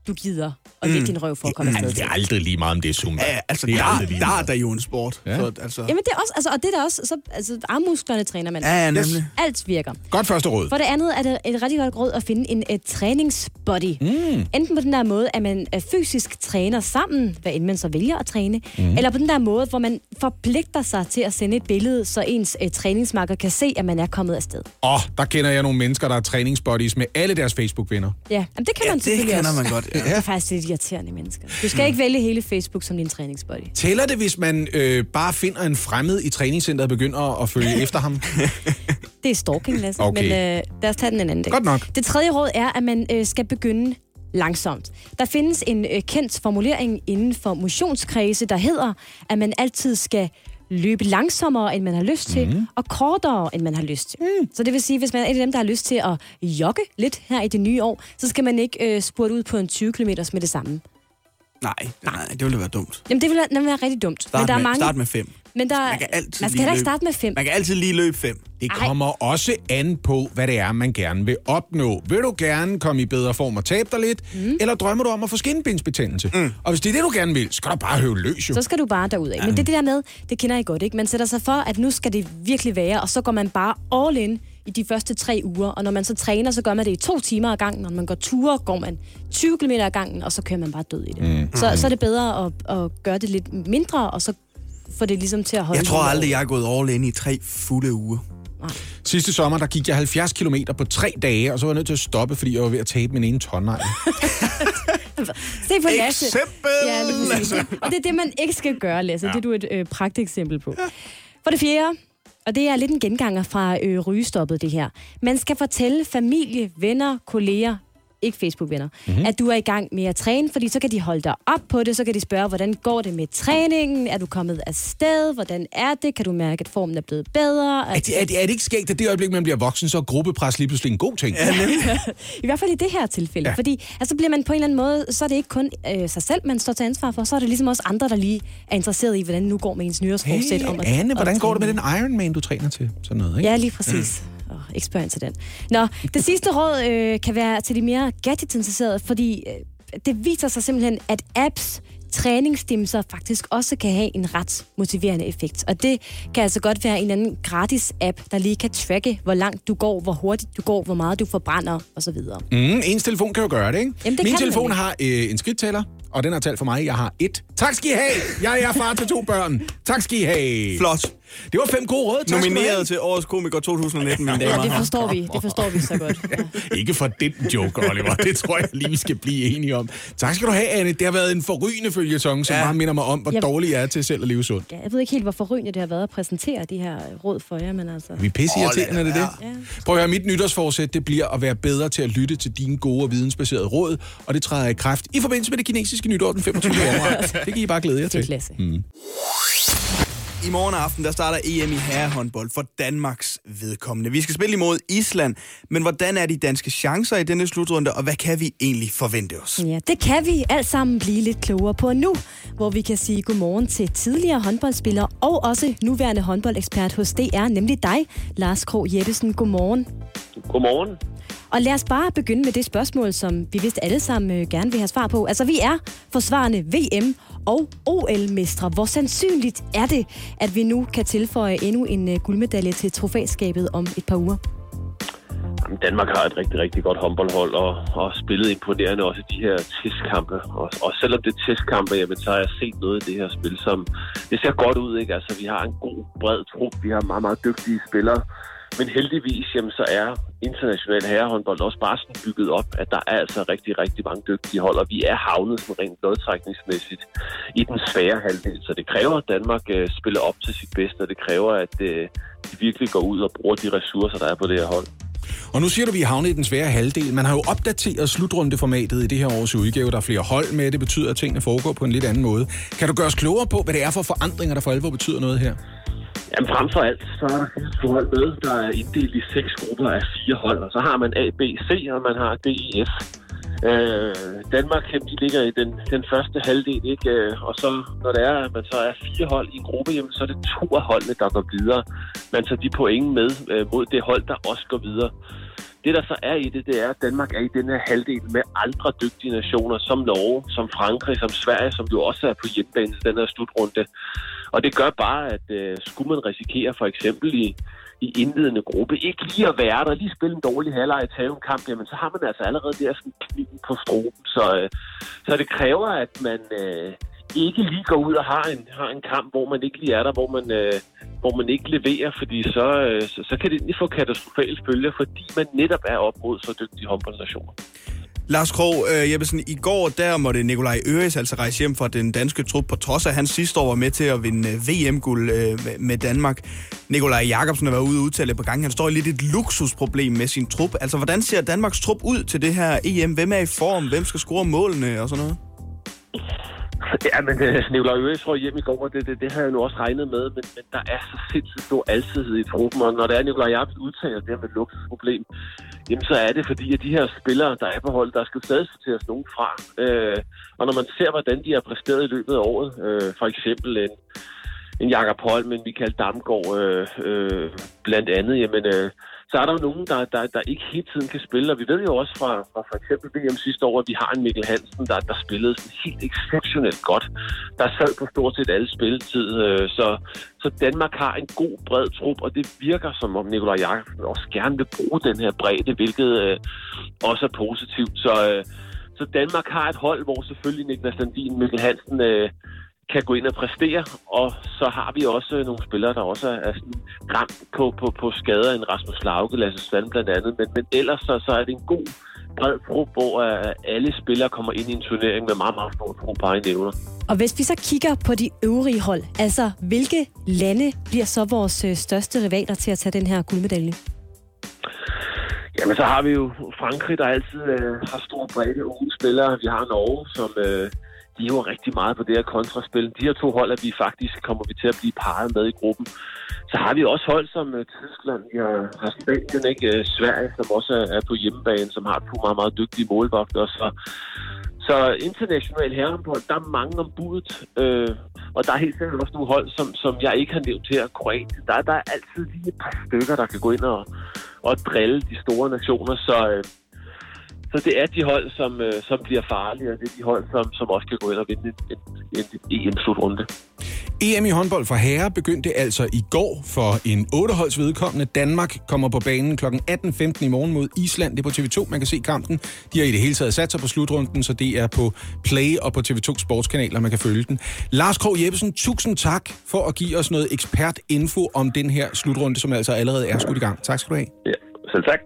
du gider at lægge din røv for at komme afsted Mm. det til. er aldrig lige meget, om det er zumba. Ja, altså, det er der, lige der er der jo en sport. Ja. Så, altså, Jamen det er også, altså, og det er der også, så, altså armmusklerne træner man. Ja, ja, nemlig. Alt virker. Godt første råd. For det andet er det et rigtig godt råd at finde en et træningsbody. Mm. Enten på den der måde, at man øh, fysisk træner sammen, hvad end man så vælger at træne, mm. eller på den der måde, hvor man forpligter sig til at sende et billede, så ens uh, træningsmarker kan se, at man er kommet afsted. Åh, oh, der kender jeg nogle mennesker, der er træningsbodies med alle deres Facebook-venner. Ja, Jamen, det kan Ja, man det kender også. man godt, ja. Det er faktisk lidt irriterende mennesker. Du skal ikke vælge hele Facebook som din træningsbody. Tæller det, hvis man øh, bare finder en fremmed i træningscenteret og begynder at følge efter ham? Det er stalking, Lasse. Okay. Men øh, lad os tage den en anden dag. Godt nok. Det tredje råd er, at man øh, skal begynde langsomt. Der findes en øh, kendt formulering inden for motionskredse, der hedder, at man altid skal løbe langsommere, end man har lyst til, mm. og kortere, end man har lyst til. Mm. Så det vil sige, hvis man er en af dem, der har lyst til at jogge lidt her i det nye år, så skal man ikke øh, spurte ud på en 20 km med det samme. Nej, nej, det ville være dumt. Jamen, det vil være, nemlig være rigtig dumt. Start, men der er med, mange, start med fem. men der, Man kan altid man skal heller ikke starte med fem. Man kan altid lige løbe fem. Det kommer også an på, hvad det er, man gerne vil opnå. Vil du gerne komme i bedre form og tabe dig lidt, mm. eller drømmer du om at få skinbindsbetændelse? Mm. Og hvis det er det, du gerne vil, så skal du bare høve løs jo. Så skal du bare derud af. Men det er det der med, det kender I godt, ikke? Man sætter sig for, at nu skal det virkelig være, og så går man bare all in i de første tre uger. Og når man så træner, så gør man det i to timer ad gangen. Når man går ture, går man 20 km ad gangen, og så kører man bare død i det. Mm. Så, så er det bedre at, at gøre det lidt mindre, og så få det ligesom til at holde Jeg tror aldrig, jeg er gået all in i tre fulde uger. Sidste sommer, der gik jeg 70 km på tre dage, og så var jeg nødt til at stoppe, fordi jeg var ved at tabe min ene tårnegl. Se på Lasse. Eksempel, Ja. Lasse. Og det er det, man ikke skal gøre, Lasse. Ja. Ja. Det er du et øh, pragteksempel på. For det fjerde, og det er lidt en genganger fra øh, rygestoppet, det her. Man skal fortælle familie, venner, kolleger, ikke Facebook-venner, Mhm. mm-hmm. at du er i gang med at træne, fordi så kan de holde dig op på det, så kan de spørge, hvordan går det med træningen, er du kommet afsted, hvordan er det, kan du mærke, at formen er blevet bedre? Er det, er, det, er det ikke skægt, at det øjeblik, man bliver voksen, så er gruppepres lige pludselig en god ting? Ja. I hvert fald i det her tilfælde. Ja. Ja. Fordi altså, bliver man på en eller anden måde, så er det ikke kun øh, sig selv, man står til ansvar for, så er det ligesom også andre, der lige er interesseret i, hvordan nu går med ens nyårsforsæt. Hey, om at, Anne, hvordan at går det med den Ironman, du træner til? Sådan noget, ikke? Ja, lige præcis. Oh, til den. Nå, det sidste råd øh, kan være til de mere gadget-interesserede, fordi øh, det viser sig simpelthen, at apps, træningsdimser faktisk også kan have en ret motiverende effekt. Og det kan altså godt være en anden gratis app, der lige kan tracke, hvor langt du går, hvor hurtigt du går, hvor meget du forbrænder osv. Mm, ens telefon kan jo gøre det, ikke? Jamen, det Min telefon har øh, en skridttæller, og den har talt for mig. Jeg har et. Tak skal I have! Jeg er far til to børn. Tak skal I have! Flot. Det var fem gode råd. Tak skal du have. Nomineret til Årets Komiker 2019, mine damer Ja, det forstår vi. Det forstår vi så godt. Ja. Ikke for den joke, Oliver. Det tror jeg lige, vi skal blive enige om. Tak skal du have, Anne. Det har været en forrygende følgetong, som ja. Bare minder mig om, hvor Jeg- dårlig jeg er til selv at leve sundt. Ja, jeg ved ikke helt, hvor forrygende det har været at præsentere de her råd for jer, men altså... Vi er pisse irriterende, er det det? Ja. Prøv at høre, mit nytårsforsæt, det bliver at være bedre til at lytte til dine gode og vidensbaserede råd, og det træder i kraft i forbindelse med det kinesiske nytår den 25. januar. Det kan I bare glæde jer til. Mm. I morgen aften, der starter EM i herrehåndbold for Danmarks vedkommende. Vi skal spille imod Island, men hvordan er de danske chancer i denne slutrunde, og hvad kan vi egentlig forvente os? Ja, det kan vi alt sammen blive lidt klogere på nu, hvor vi kan sige godmorgen til tidligere håndboldspiller og også nuværende håndboldekspert hos DR, nemlig dig, Lars Krog Jeppesen. Godmorgen. Godmorgen. Og lad os bare begynde med det spørgsmål, som vi vist alle sammen øh, gerne vil have svar på. Altså, vi er forsvarende VM og OL-mestre. Hvor sandsynligt er det, at vi nu kan tilføje endnu en øh, guldmedalje til trofæskabet om et par uger? Jamen, Danmark har et rigtig, rigtig godt håndboldhold og, og spillet imponerende også i de her testkampe. Og, og selvom det er testkampe, jamen, så har jeg set noget i det her spil, som det ser godt ud. Ikke? Altså, vi har en god, bred trup. Vi har meget, meget dygtige spillere. Men heldigvis, jamen, så er international herrehåndbold også bare sådan bygget op, at der er altså rigtig, rigtig mange dygtige hold, og vi er havnet sådan rent lodtrækningsmæssigt i den svære halvdel. Så det kræver, at Danmark øh, spiller op til sit bedste, og det kræver, at øh, de virkelig går ud og bruger de ressourcer, der er på det her hold. Og nu siger du, at vi er havnet i den svære halvdel. Man har jo opdateret slutrundeformatet i det her års udgave. Der er flere hold med. Det betyder, at tingene foregår på en lidt anden måde. Kan du gøre os klogere på, hvad det er for forandringer, der for alvor betyder noget her? Jamen frem for alt, så er der 24 hold med, der er inddelt i seks grupper af fire hold, og så har man A, B, C, og man har D, E, F. Øh, Danmark de ligger i den, den første halvdel, ikke? Øh, og så når det er, at man så er fire hold i en gruppe, jamen, så er det to af holdene, der går videre. Man tager de point med øh, mod det hold, der også går videre. Det, der så er i det, det er, at Danmark er i den her halvdel med andre dygtige nationer, som Norge, som Frankrig, som Sverige, som jo også er på hjemmebane til den her slutrunde. Og det gør bare, at øh, skulle man risikere for eksempel i, i indledende gruppe, ikke lige at være der, lige spille en dårlig halvleg og tage en kamp, jamen så har man altså allerede der sådan kniven på stroben. Så, øh, så det kræver, at man øh, ikke lige går ud og har en, har en kamp, hvor man ikke lige er der, hvor man, øh, hvor man ikke leverer, fordi så, øh, så, så kan det egentlig få katastrofale følger, fordi man netop er op mod så dygtige håndboldnationer. Lars Krog øh, Jeppesen, i går der måtte Nikolaj Øres altså rejse hjem fra den danske trup, på trods af at han sidste år var med til at vinde VM-guld øh, øh med- Danmark. Nikolaj Jakobsen har været ude og udtale på par. Han står i lidt et luksusproblem med sin trup. Altså, hvordan ser Danmarks trup ud til det her EM? Hvem er i form? Hvem skal score målene og sådan noget? Ja, men øh, Nicolaj Øres røg hjem i går, og det, det, det har jeg nu også regnet med, men, men der er så sindssygt stor altidhed i truppen, og når det er Nicolaj Jacobs udtaler det her med luksusproblem, jamen så er det fordi, at de her spillere, der er på hold, der skal stadig sorteres nogen fra. Øh, og når man ser, hvordan de har præsteret i løbet af året, øh, for eksempel en, en Jakob Holm, en Michael Damgaard øh, øh, blandt andet, jamen, øh, så er der jo nogen, der, der, der ikke hele tiden kan spille. Og vi ved jo også fra, fra for eksempel VM sidste år, at vi har en Mikkel Hansen, der, der spillede sådan helt exceptionelt godt. Der sad på stort set alle spilletid. Øh, så, så Danmark har en god, bred trup, og det virker som om Nikolaj Jakobsen også gerne vil bruge den her bredde, hvilket øh, også er positivt. Så, øh, så Danmark har et hold, hvor selvfølgelig Niklas Landin, Mikkel Hansen, øh, kan gå ind og præstere, og så har vi også nogle spillere, der også er sådan ramt på, på, på skader, en Rasmus Lauke, Lasse Svand blandt andet, men, men ellers så, så er det en god bred trup, hvor øh, alle spillere kommer ind i en turnering med meget, meget stor tro på egne evner. Og hvis vi så kigger på de øvrige hold, altså hvilke lande bliver så vores øh, største rivaler til at tage den her guldmedalje? Jamen, så har vi jo Frankrig, der altid øh, har stor bredde unge spillere. Vi har Norge, som øh, de er jo rigtig meget på det her kontraspil. De her to hold, at vi faktisk kommer vi til at blive parret med i gruppen. Så har vi også hold som øh, Tyskland, vi har, har Spanien, ikke? Øh, Sverige, som også er, er på hjemmebane, som har to meget, meget dygtige målvogtere. Så, så international herrehåndbold, der er mange om budet, øh, og der er helt sikkert også nogle hold, som, som jeg ikke har nævnt her, Kroatien. Der, der er altid lige et par stykker, der kan gå ind og, og drille de store nationer, så, øh, så det er de hold, som, øh, som bliver farlige, og det er de hold, som, som også kan gå ind og vinde en, en, en EM-slutrunde. EM i håndbold for herrer begyndte altså i går for en 8-holds vedkommende. Danmark kommer på banen kl. 18.15 i morgen mod Island. Det er på TV2, man kan se kampen. De har i det hele taget sat sig på slutrunden, så det er på Play og på TV2 sportskanaler, man kan følge den. Lars Krog Jeppesen, tusind tak for at give os noget ekspert-info om den her slutrunde, som altså allerede er skudt i gang. Tak skal du have. Ja, selv tak.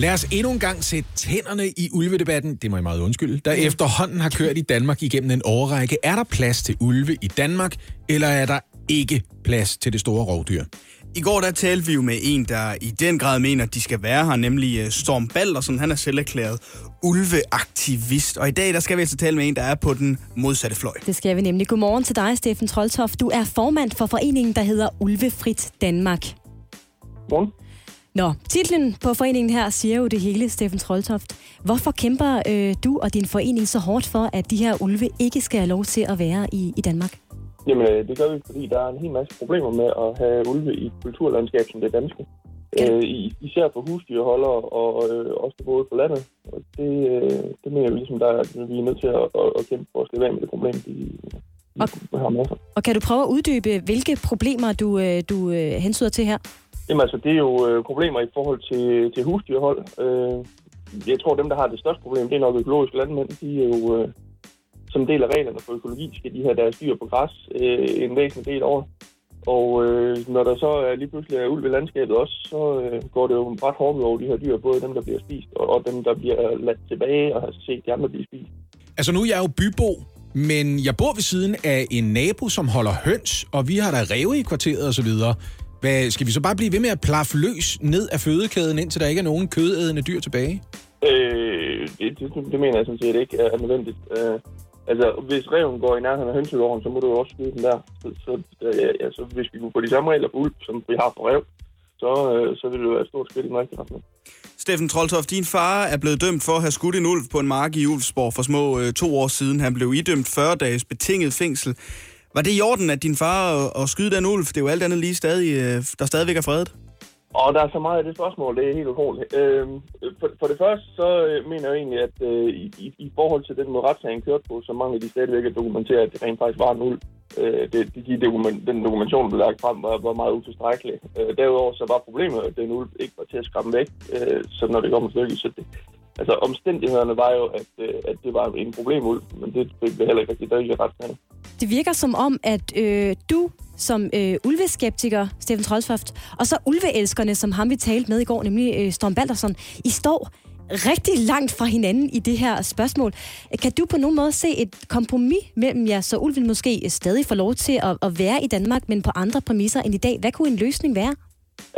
Lad os endnu en gang sætte tænderne i ulvedebatten, det må jeg meget undskylde, der efterhånden har kørt i Danmark igennem en årrække. Er der plads til ulve i Danmark, eller er der ikke plads til det store rovdyr? I går der talte vi jo med en, der i den grad mener, at de skal være her, nemlig øh, Storm Baldersen. Han er selv erklæret ulveaktivist. Og i dag der skal vi altså tale med en, der er på den modsatte fløj. Det skal vi nemlig. Godmorgen til dig, Steffen Troldtoft. Du er formand for foreningen, der hedder Ulvefrit Danmark. Godmorgen. Nå, titlen på foreningen her siger jo det hele, Steffen Troldtoft. Hvorfor kæmper øh, du og din forening så hårdt for, at de her ulve ikke skal have lov til at være i, i Danmark? Jamen, øh, det gør vi, fordi der er en hel masse problemer med at have ulve i et kulturlandskab som det danske. Ja. Øh, i- især for husdyrholdere og øh, også både på landet. Og det, øh, det mener vi ligesom, der, er- vi er nødt til at, at, at kæmpe for at slippe af med det problem, de, de har med sig. Og kan du prøve at uddybe, hvilke problemer du, øh, du øh, hensyder til her? Jamen altså, det er jo øh, problemer i forhold til, til husdyrhold. Øh, jeg tror, dem, der har det største problem, det er nok økologiske landmænd. De er jo, øh, som del af reglerne for økologi, skal de have deres dyr på græs øh, en væsentlig del over. Og øh, når der så er lige pludselig er ulv i landskabet også, så øh, går det jo ret hårdt over de her dyr, både dem, der bliver spist, og, og dem, der bliver ladt tilbage og har set de andre blive spist. Altså nu er jeg jo bybo, men jeg bor ved siden af en nabo, som holder høns, og vi har der ræve i kvarteret og så videre. Hvad, skal vi så bare blive ved med at plaffe løs ned af fødekæden, indtil der ikke er nogen kødædende dyr tilbage? Øh, det, det, det mener jeg sådan set ikke er nødvendigt. Øh, altså, hvis reven går i nærheden af hønsegården, så må du jo også skyde den der. Så, så øh, altså, hvis vi kunne få de samme regler for ulv, som vi har for rev, så, øh, så ville det være et stort skridt i den rigtige retning. Steffen Troldtoft, din far er blevet dømt for at have skudt en ulv på en mark i Ulfsborg for små øh, to år siden. Han blev idømt 40 dages betinget fængsel. Var det i orden, at din far og, og skyde den ulv? Det er jo alt andet lige stadig, øh, der stadigvæk er fredet. Og der er så meget af det spørgsmål, det er helt utroligt. Øh, for, for det første, så øh, mener jeg egentlig, at øh, i, i, forhold til den måde retssagen kørte på, så mangler de stadigvæk at dokumentere, at det rent faktisk var en ulv. Øh, det, de, de dokument, den dokumentation, der blev lagt frem, var, var meget utilstrækkelig. Øh, derudover så var problemet, at den ulv ikke var til at skræmme væk, øh, så når det kom til stykket. Så det, altså omstændighederne var jo, at, øh, at det var en problemulv, men det blev heller ikke rigtig dødt i retssagen. Det virker som om, at øh, du som øh, ulveskeptiker, Steffen Trolsfoft, og så ulveelskerne, som ham vi talte med i går, nemlig øh, Storm Baldersson, I står rigtig langt fra hinanden i det her spørgsmål. Kan du på nogen måde se et kompromis mellem jer, så ulven måske stadig får lov til at, at være i Danmark, men på andre præmisser end i dag? Hvad kunne en løsning være?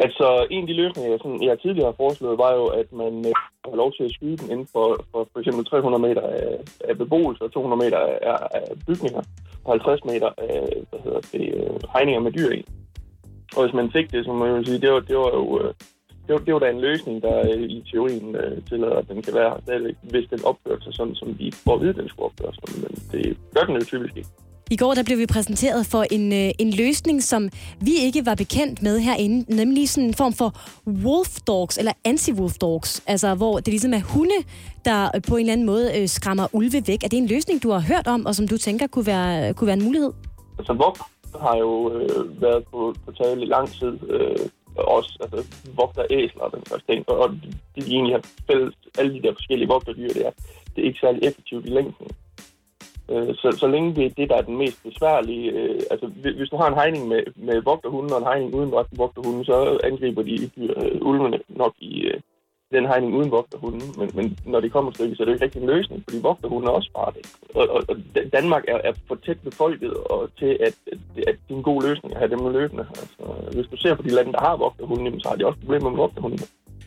Altså, en af de løsninger, jeg, sådan, jeg tidligere har foreslået, var jo, at man øh, har lov til at skyde den inden for, for, for eksempel 300 meter af, af beboelse og 200 meter af, af bygninger og 50 meter af hvad hedder det, øh, hegninger med dyr i. Og hvis man fik det, så må jeg jo sige, det var, det var jo øh, det var, det var da en løsning, der øh, i teorien øh, tillader, at den kan være stadigvæk, hvis den opfører sig sådan, som vi får at vide, den skulle opføre sig. Men det gør den jo typisk ikke. I går der blev vi præsenteret for en, øh, en løsning, som vi ikke var bekendt med herinde, nemlig sådan en form for wolf dogs, eller anti-wolf dogs, altså hvor det ligesom er hunde, der på en eller anden måde øh, skræmmer ulve væk. Er det en løsning, du har hørt om, og som du tænker kunne være, kunne være en mulighed? Altså, VOG har jo øh, været på, på tale i lang tid. Øh, også altså, vogter æsler og den slags ting. Og og de egentlig har fælles, alle de der forskellige vogterdyr, det er, det er ikke særlig effektivt i længden. Øh, så, så længe det er det, der er den mest besværlige... Øh, altså, hvis hvis du har en hegning med, med vogterhunden og en hegning uden vogterhunden, så angriber de øh, ulvene nok i øh, den hegning uden vogterhunden. Men, men når det kommer til så er det jo ikke rigtig en løsning, fordi vogterhunden er også farlig. Og, og, og Danmark er, er for tæt befolket og til, at, at, at det er en god løsning at have dem løbende. Altså, hvis du ser på de lande, der har vogterhunden, så har de også problemer med vogterhunden.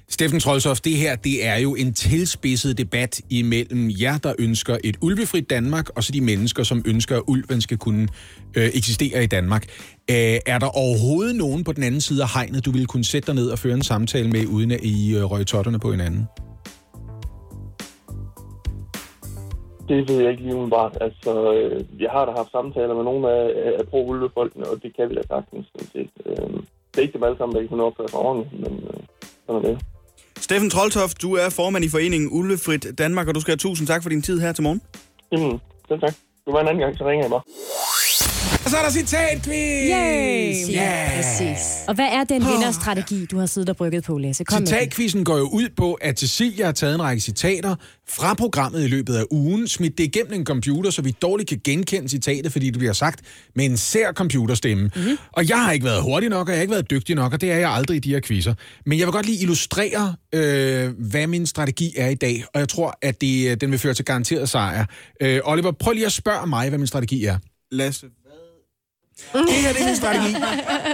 Steffen Trolsoff, det her det er jo en tilspidset debat imellem jer, der ønsker et ulvefrit Danmark, og så de mennesker, som ønsker, at ulven skal kunne øh, eksistere i Danmark. Øh, er der overhovedet nogen på den anden side af hegnet, du ville kunne sætte dig ned og føre en samtale med, uden at I øh, røg totterne på hinanden? Det ved jeg ikke lige umiddelbart. Altså, øh, jeg har da haft samtaler med nogle af, af pro-ulvefolkene, og det kan vi da sagtens. sådan. Øh, det er ikke dem alle sammen, der ikke kunne opføre sig ordentligt, men øh, sådan er det. Steffen Troltoft, du er formand i foreningen Ulvefrit Danmark, og du skal have tusind tak for din tid her til morgen. Jamen, selv tak. Du var en anden gang, så ringer jeg mig. Og så er der citatquiz! Yay! Ja, præcis. Og hvad er den vinderstrategi, du har siddet og brygget på, Lasse? Kom. Citatquizzen går jo ud på, at Cecilia har taget en række citater fra programmet i løbet af ugen, smidt det igennem en computer, så vi dårligt kan genkende citatet, fordi det bliver sagt med en sær computerstemme. Mm-hmm. Og jeg har ikke været hurtig nok, og jeg har ikke været dygtig nok, og det er jeg aldrig i de her quizzer. Men jeg vil godt lige illustrere, øh, hvad min strategi er i dag, og jeg tror, at det, øh, den vil føre til garanteret sejr. Øh, Oliver, prøv lige at spørge mig, hvad min strategi er. Lasse, Det her det er min strategi.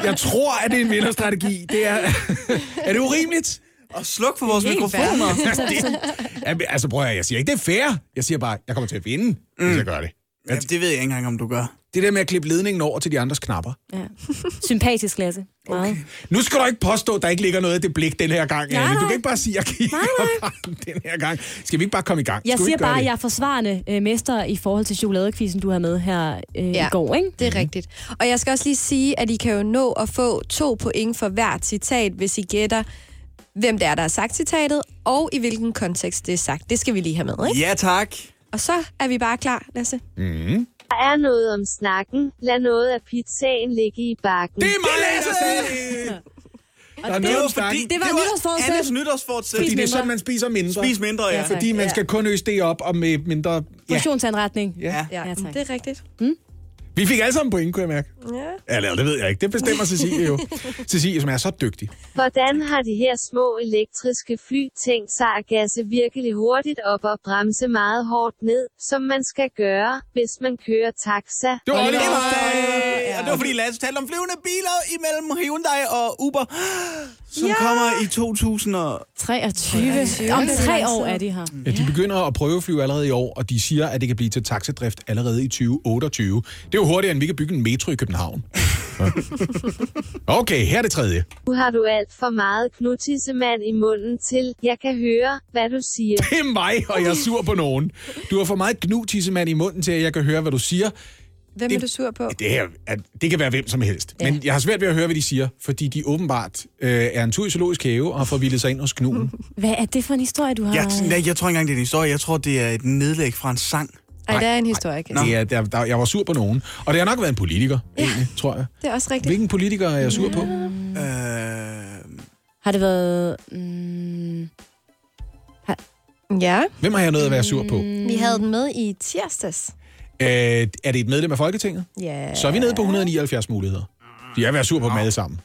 Jeg tror, at det er en vinderstrategi. Det er, er det urimeligt? Og sluk for vores mikrofoner. det, Jamen, altså prøv at jeg siger ikke, det er fair. Jeg siger bare, jeg kommer til at vinde, mm. hvis jeg gør det. Ja, det ved jeg ikke engang, om du gør. Det der med at klippe ledningen over til de andres knapper. Ja. Sympatisk, Lasse. Okay. Nu skal du ikke påstå, at der ikke ligger noget af det blik den her gang, Nej, Anne. Du nej. kan ikke bare sige, at jeg kigger bare den her gang. Skal vi ikke bare komme i gang? Jeg Skal siger bare, at jeg er forsvarende øh, mester i forhold til chokoladekvisten, du har med her øh, ja. i går, ikke? det er rigtigt. Og jeg skal også lige sige, at I kan jo nå at få to point for hvert citat, hvis I gætter, hvem det er, der har sagt citatet, og i hvilken kontekst det er sagt. Det skal vi lige have med, ikke? Ja, tak. Og så er vi bare klar, Lasse. Mm. Der er noget om snakken. Lad noget af pizzaen ligge i bakken. Det er mig, der sagde det! Der er det noget var om snakken. fordi- det var nytårsforsæt. Nytårsforsæt. Fordi det er sådan, man spiser mindre. Spis mindre, ja. Fordi man skal kun øse det op og med mindre... Ja. Portionsanretning. Ja. Ja, ja det er rigtigt. Vi fik alle sammen point, kunne jeg mærke. Ja. Eller det ved jeg ikke. Det bestemmer Cecilie jo. Cecilie, som er så dygtig. Hvordan har de her små elektriske fly tænkt sig at gasse virkelig hurtigt op og bremse meget hårdt ned, som man skal gøre, hvis man kører taxa? Det var, det var, ja. og det var fordi Lasse talte om flyvende biler imellem Hyundai og Uber, som Ja. kommer i 2000 og... 23. Om tre år er de her. Ja, de begynder at prøveflyve allerede i år, og de siger, at det kan blive til taxadrift allerede i 2028. Det er jo hurtigere, end vi kan bygge en metro i København. Okay, her er det tredje. Nu har du alt for meget knutissemand i munden til, jeg kan høre, hvad du siger. Det er mig, og jeg er sur på nogen. Du har for meget gnutissemand i munden til, at jeg kan høre, hvad du siger. Hvem Det- er du sur på? Det, her, er, det kan være hvem som helst. Ja. Men jeg har svært ved at høre, hvad de siger, fordi de åbenbart øh, er en tur i zoologisk have og har forvildet sig ind hos knuden. Hvad er det for en historie, du har? Jeg, nej, jeg tror ikke engang, det er en historie. Jeg tror, det er et nedlæg fra en sang. Ej, det er en historie. Det er, der, der, jeg var sur på nogen. Og det har nok været en politiker, ja. egentlig, tror jeg. Det er også rigtigt. Hvilken politiker er jeg sur på? Øh, Har det været... Mm, Ja. Hvem har jeg noget at være sur på? Vi havde den med i tirsdags. Øh, er det et medlem af Folketinget? Ja. Så er vi nede på 179 muligheder. Jeg er være sur på dem alle sammen.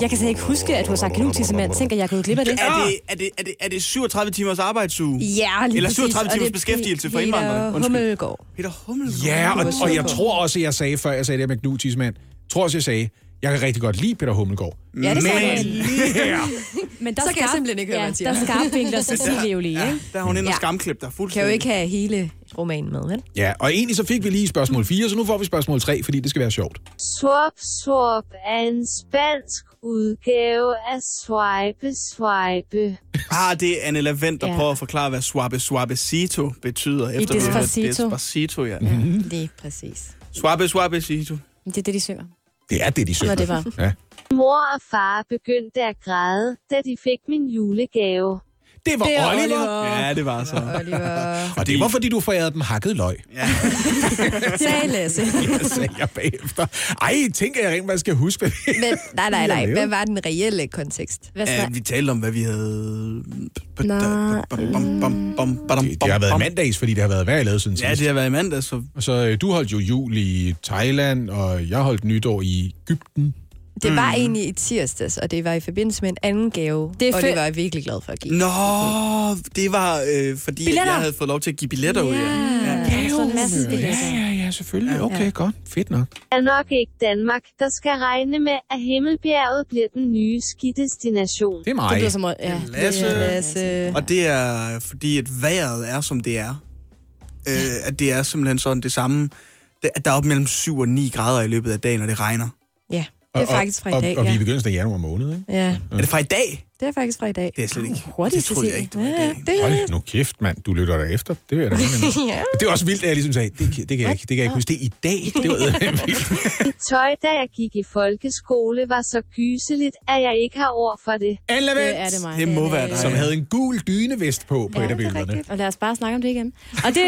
jeg kan slet ikke huske, at du har sagt knutissemand. Tænker, jeg er gået glip af det. er, det, er, det, er, det, er det 37 timers arbejdsuge? Ja, lige Eller præcis. 37 Og timers det er beskæftigelse for Peter indvandrere? Undskyld. Hummelgaard. Peter Hummelgaard. Ja, og, og jeg tror også, jeg sagde, før jeg sagde det med Knud Tismand, tror også, jeg sagde, jeg kan rigtig godt lide Peter Hummelgaard. Ja, det sagde Men lige her, Men der Så kan jeg simpelthen ikke høre, hvad ja, siger. Der skarpvinkler Cecilie jo lige, ikke? Der er hun inde og Ja. skamklip der Kan fuldstændig. jo ikke have hele romanen med, vel? Ja, og egentlig så fik vi lige spørgsmål 4, så nu får vi spørgsmål 3, fordi det skal være sjovt. Swap Swap er en spansk udgave af Swipe Swipe. Ah, det er Anne Lavent, der Ja. ja. prøver at forklare, hvad suave suavecito betyder. I efter har hørt Despacito. Despacito, ja. Mhm. Lige præcis. Suave suavecito. Det er det, de synger. Det er det, de synger. det var. Ja. Mor og far begyndte at græde, da de fik min julegave. Det var Det er Oliver. Oliver. Ja, det var så. Oliver. Og det var, fordi du forærede dem hakket løg. Ja. Sagde Lasse. Jeg sagde jeg bagefter. Ej, tænker jeg rent, hvad jeg skal huske. Men, nej, nej, nej. Hvad var den reelle kontekst? Hvad Ja, vi talte om, hvad vi havde... Det, det har været i mandags, fordi det har været hver lavet siden Ja, det har været i mandags. Så... Og så øh, du holdt jo jul i Thailand, og jeg holdt nytår i Ægypten. Det var egentlig i tirsdags, og det var i forbindelse med en anden gave, Det og det var jeg virkelig glad for at give. Nå, det var øh, fordi, Billetter. jeg havde fået lov til at give billetter ud. Ja. Ja, så en masse Ja, billetter. ja, ja, selvfølgelig. Okay, Ja. godt. Fedt nok. er nok ikke Danmark, der skal regne med, at Himmelbjerget bliver den nye skidestination. Det er Det mig. bliver som... Ja, Lasse. det er- Lasse. Og det er fordi, at vejret er, som det er. Øh, at det er simpelthen sådan det samme. Det, at der er op mellem 7 og 9 grader i løbet af dagen, når det regner. Det er Og- faktisk fra i og, dag, Og vi er begyndelsen af januar måned, ikke? Ja, Er det fra i dag? Det er faktisk fra i dag. Det er slet ikke. Hurtigt, det troede jeg ikke, det var i dag. det Hold nu kæft, mand. Du lytter der efter. Det vil jeg da ja. Det er også vildt, at jeg ligesom sagde, det, kan- det, kan, jeg ikke, det kan jeg ikke huske. Det er i dag. Det var vildt. Mit tøj, da jeg gik i folkeskole, var så gyseligt, at jeg ikke har ord for det. Anne Det er det mig. Det må være dig. Som havde en gul dynevest på på Ja, et af det er billederne. Og lad os bare snakke om det igen. Og det,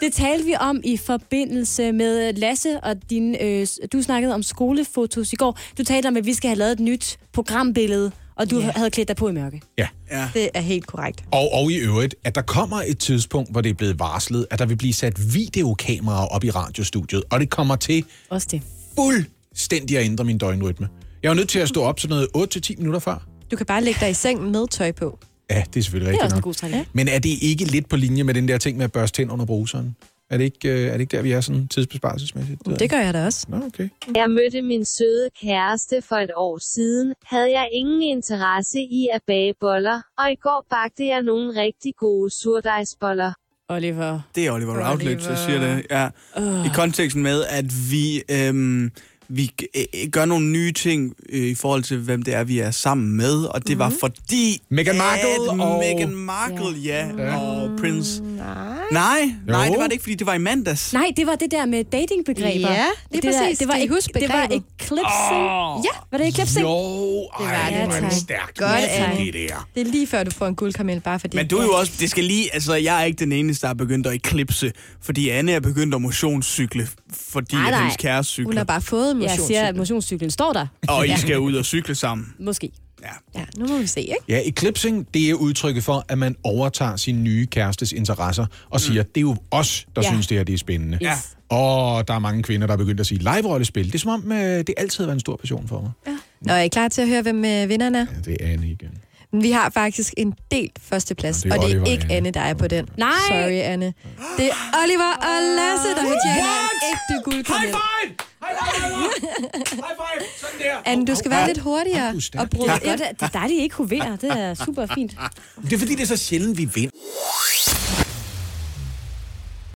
det talte vi om i forbindelse med Lasse og din... Øh, du snakkede om skolefotos i går. Du talte om, at vi skal have lavet et nyt programbillede, og du Ja. havde klædt dig på i mørke. Ja. Ja. Det er helt korrekt. Og, og i øvrigt, at der kommer et tidspunkt, hvor det er blevet varslet, at der vil blive sat videokameraer op i radiostudiet, og det kommer til Også det. fuldstændig at ændre min døgnrytme. Jeg er jo nødt til at stå op sådan noget 8-10 minutter før. Du kan bare lægge dig i seng med tøj på. Ja, det er selvfølgelig Det er rigtigt også en nok. god strategi. Men er det ikke lidt på linje med den der ting med at børste tænder under bruseren? Er det ikke, øh, er det ikke der, vi er sådan tidsbesparelsesmæssigt? Det gør jeg da også. Nå, okay. Jeg mødte min søde kæreste for et år siden, havde jeg ingen interesse i at bage boller, og i går bagte jeg nogle rigtig gode surdejsboller. Oliver. Det er Oliver Routledge, der siger det. Ja. Uh. I konteksten med, at vi, øhm, vi øh, gør nogle nye ting øh, i forhold til, hvem det er, vi er sammen med. Og det var fordi... Meghan Markle at og- Meghan Markle, ja. Ja. Og Prince... Nej. Nej, nej, det var det ikke, fordi det var i mandags. Nej, det var det der med datingbegreber. Ja, lige det præcis. det var, Kan I huske det var eclipsing. Åh. Ja, var det eclipsing? Jo, var ej, det, det var tak. stærkt. Godt, Ja, det der. Det er lige før, du får en guldkaramel, bare fordi... Men du er jo også, det skal lige, altså jeg er ikke den eneste, der er begyndt at eklipse, fordi Anne er begyndt at motionscykle, fordi Nej, nej. hendes kæreste Hun cykler. har bare fået en Jeg siger, at motionscyklen står der. Og I skal ud og cykle sammen. Måske. Ja. Ja, nu må vi se, ikke? Ja, eclipsing, det er udtrykket for, at man overtager sin nye kærestes interesser og siger, det er jo os, der Ja. synes, det her det er spændende. Ja. Og der er mange kvinder, der er begyndt at sige, live-rollespil, det er som om, øh, det altid har været en stor passion for mig. Nå, er I klar til at høre, hvem øh, vinderne er? Ja, det er Anne igen. Vi har faktisk en delt førsteplads, Nå, det er og det er Oliver, ikke Anne. Der er på den. Nej! Sorry, Anne. Det er Oliver og Lasse, der fortjener en ægte guldkaramel. five! High five! Sådan der! Anne, du skal være lidt hurtigere er og bryde Ja, det er dejligt, I ikke kunne være. Det er super fint. Det er fordi, det er så sjældent, vi vinder.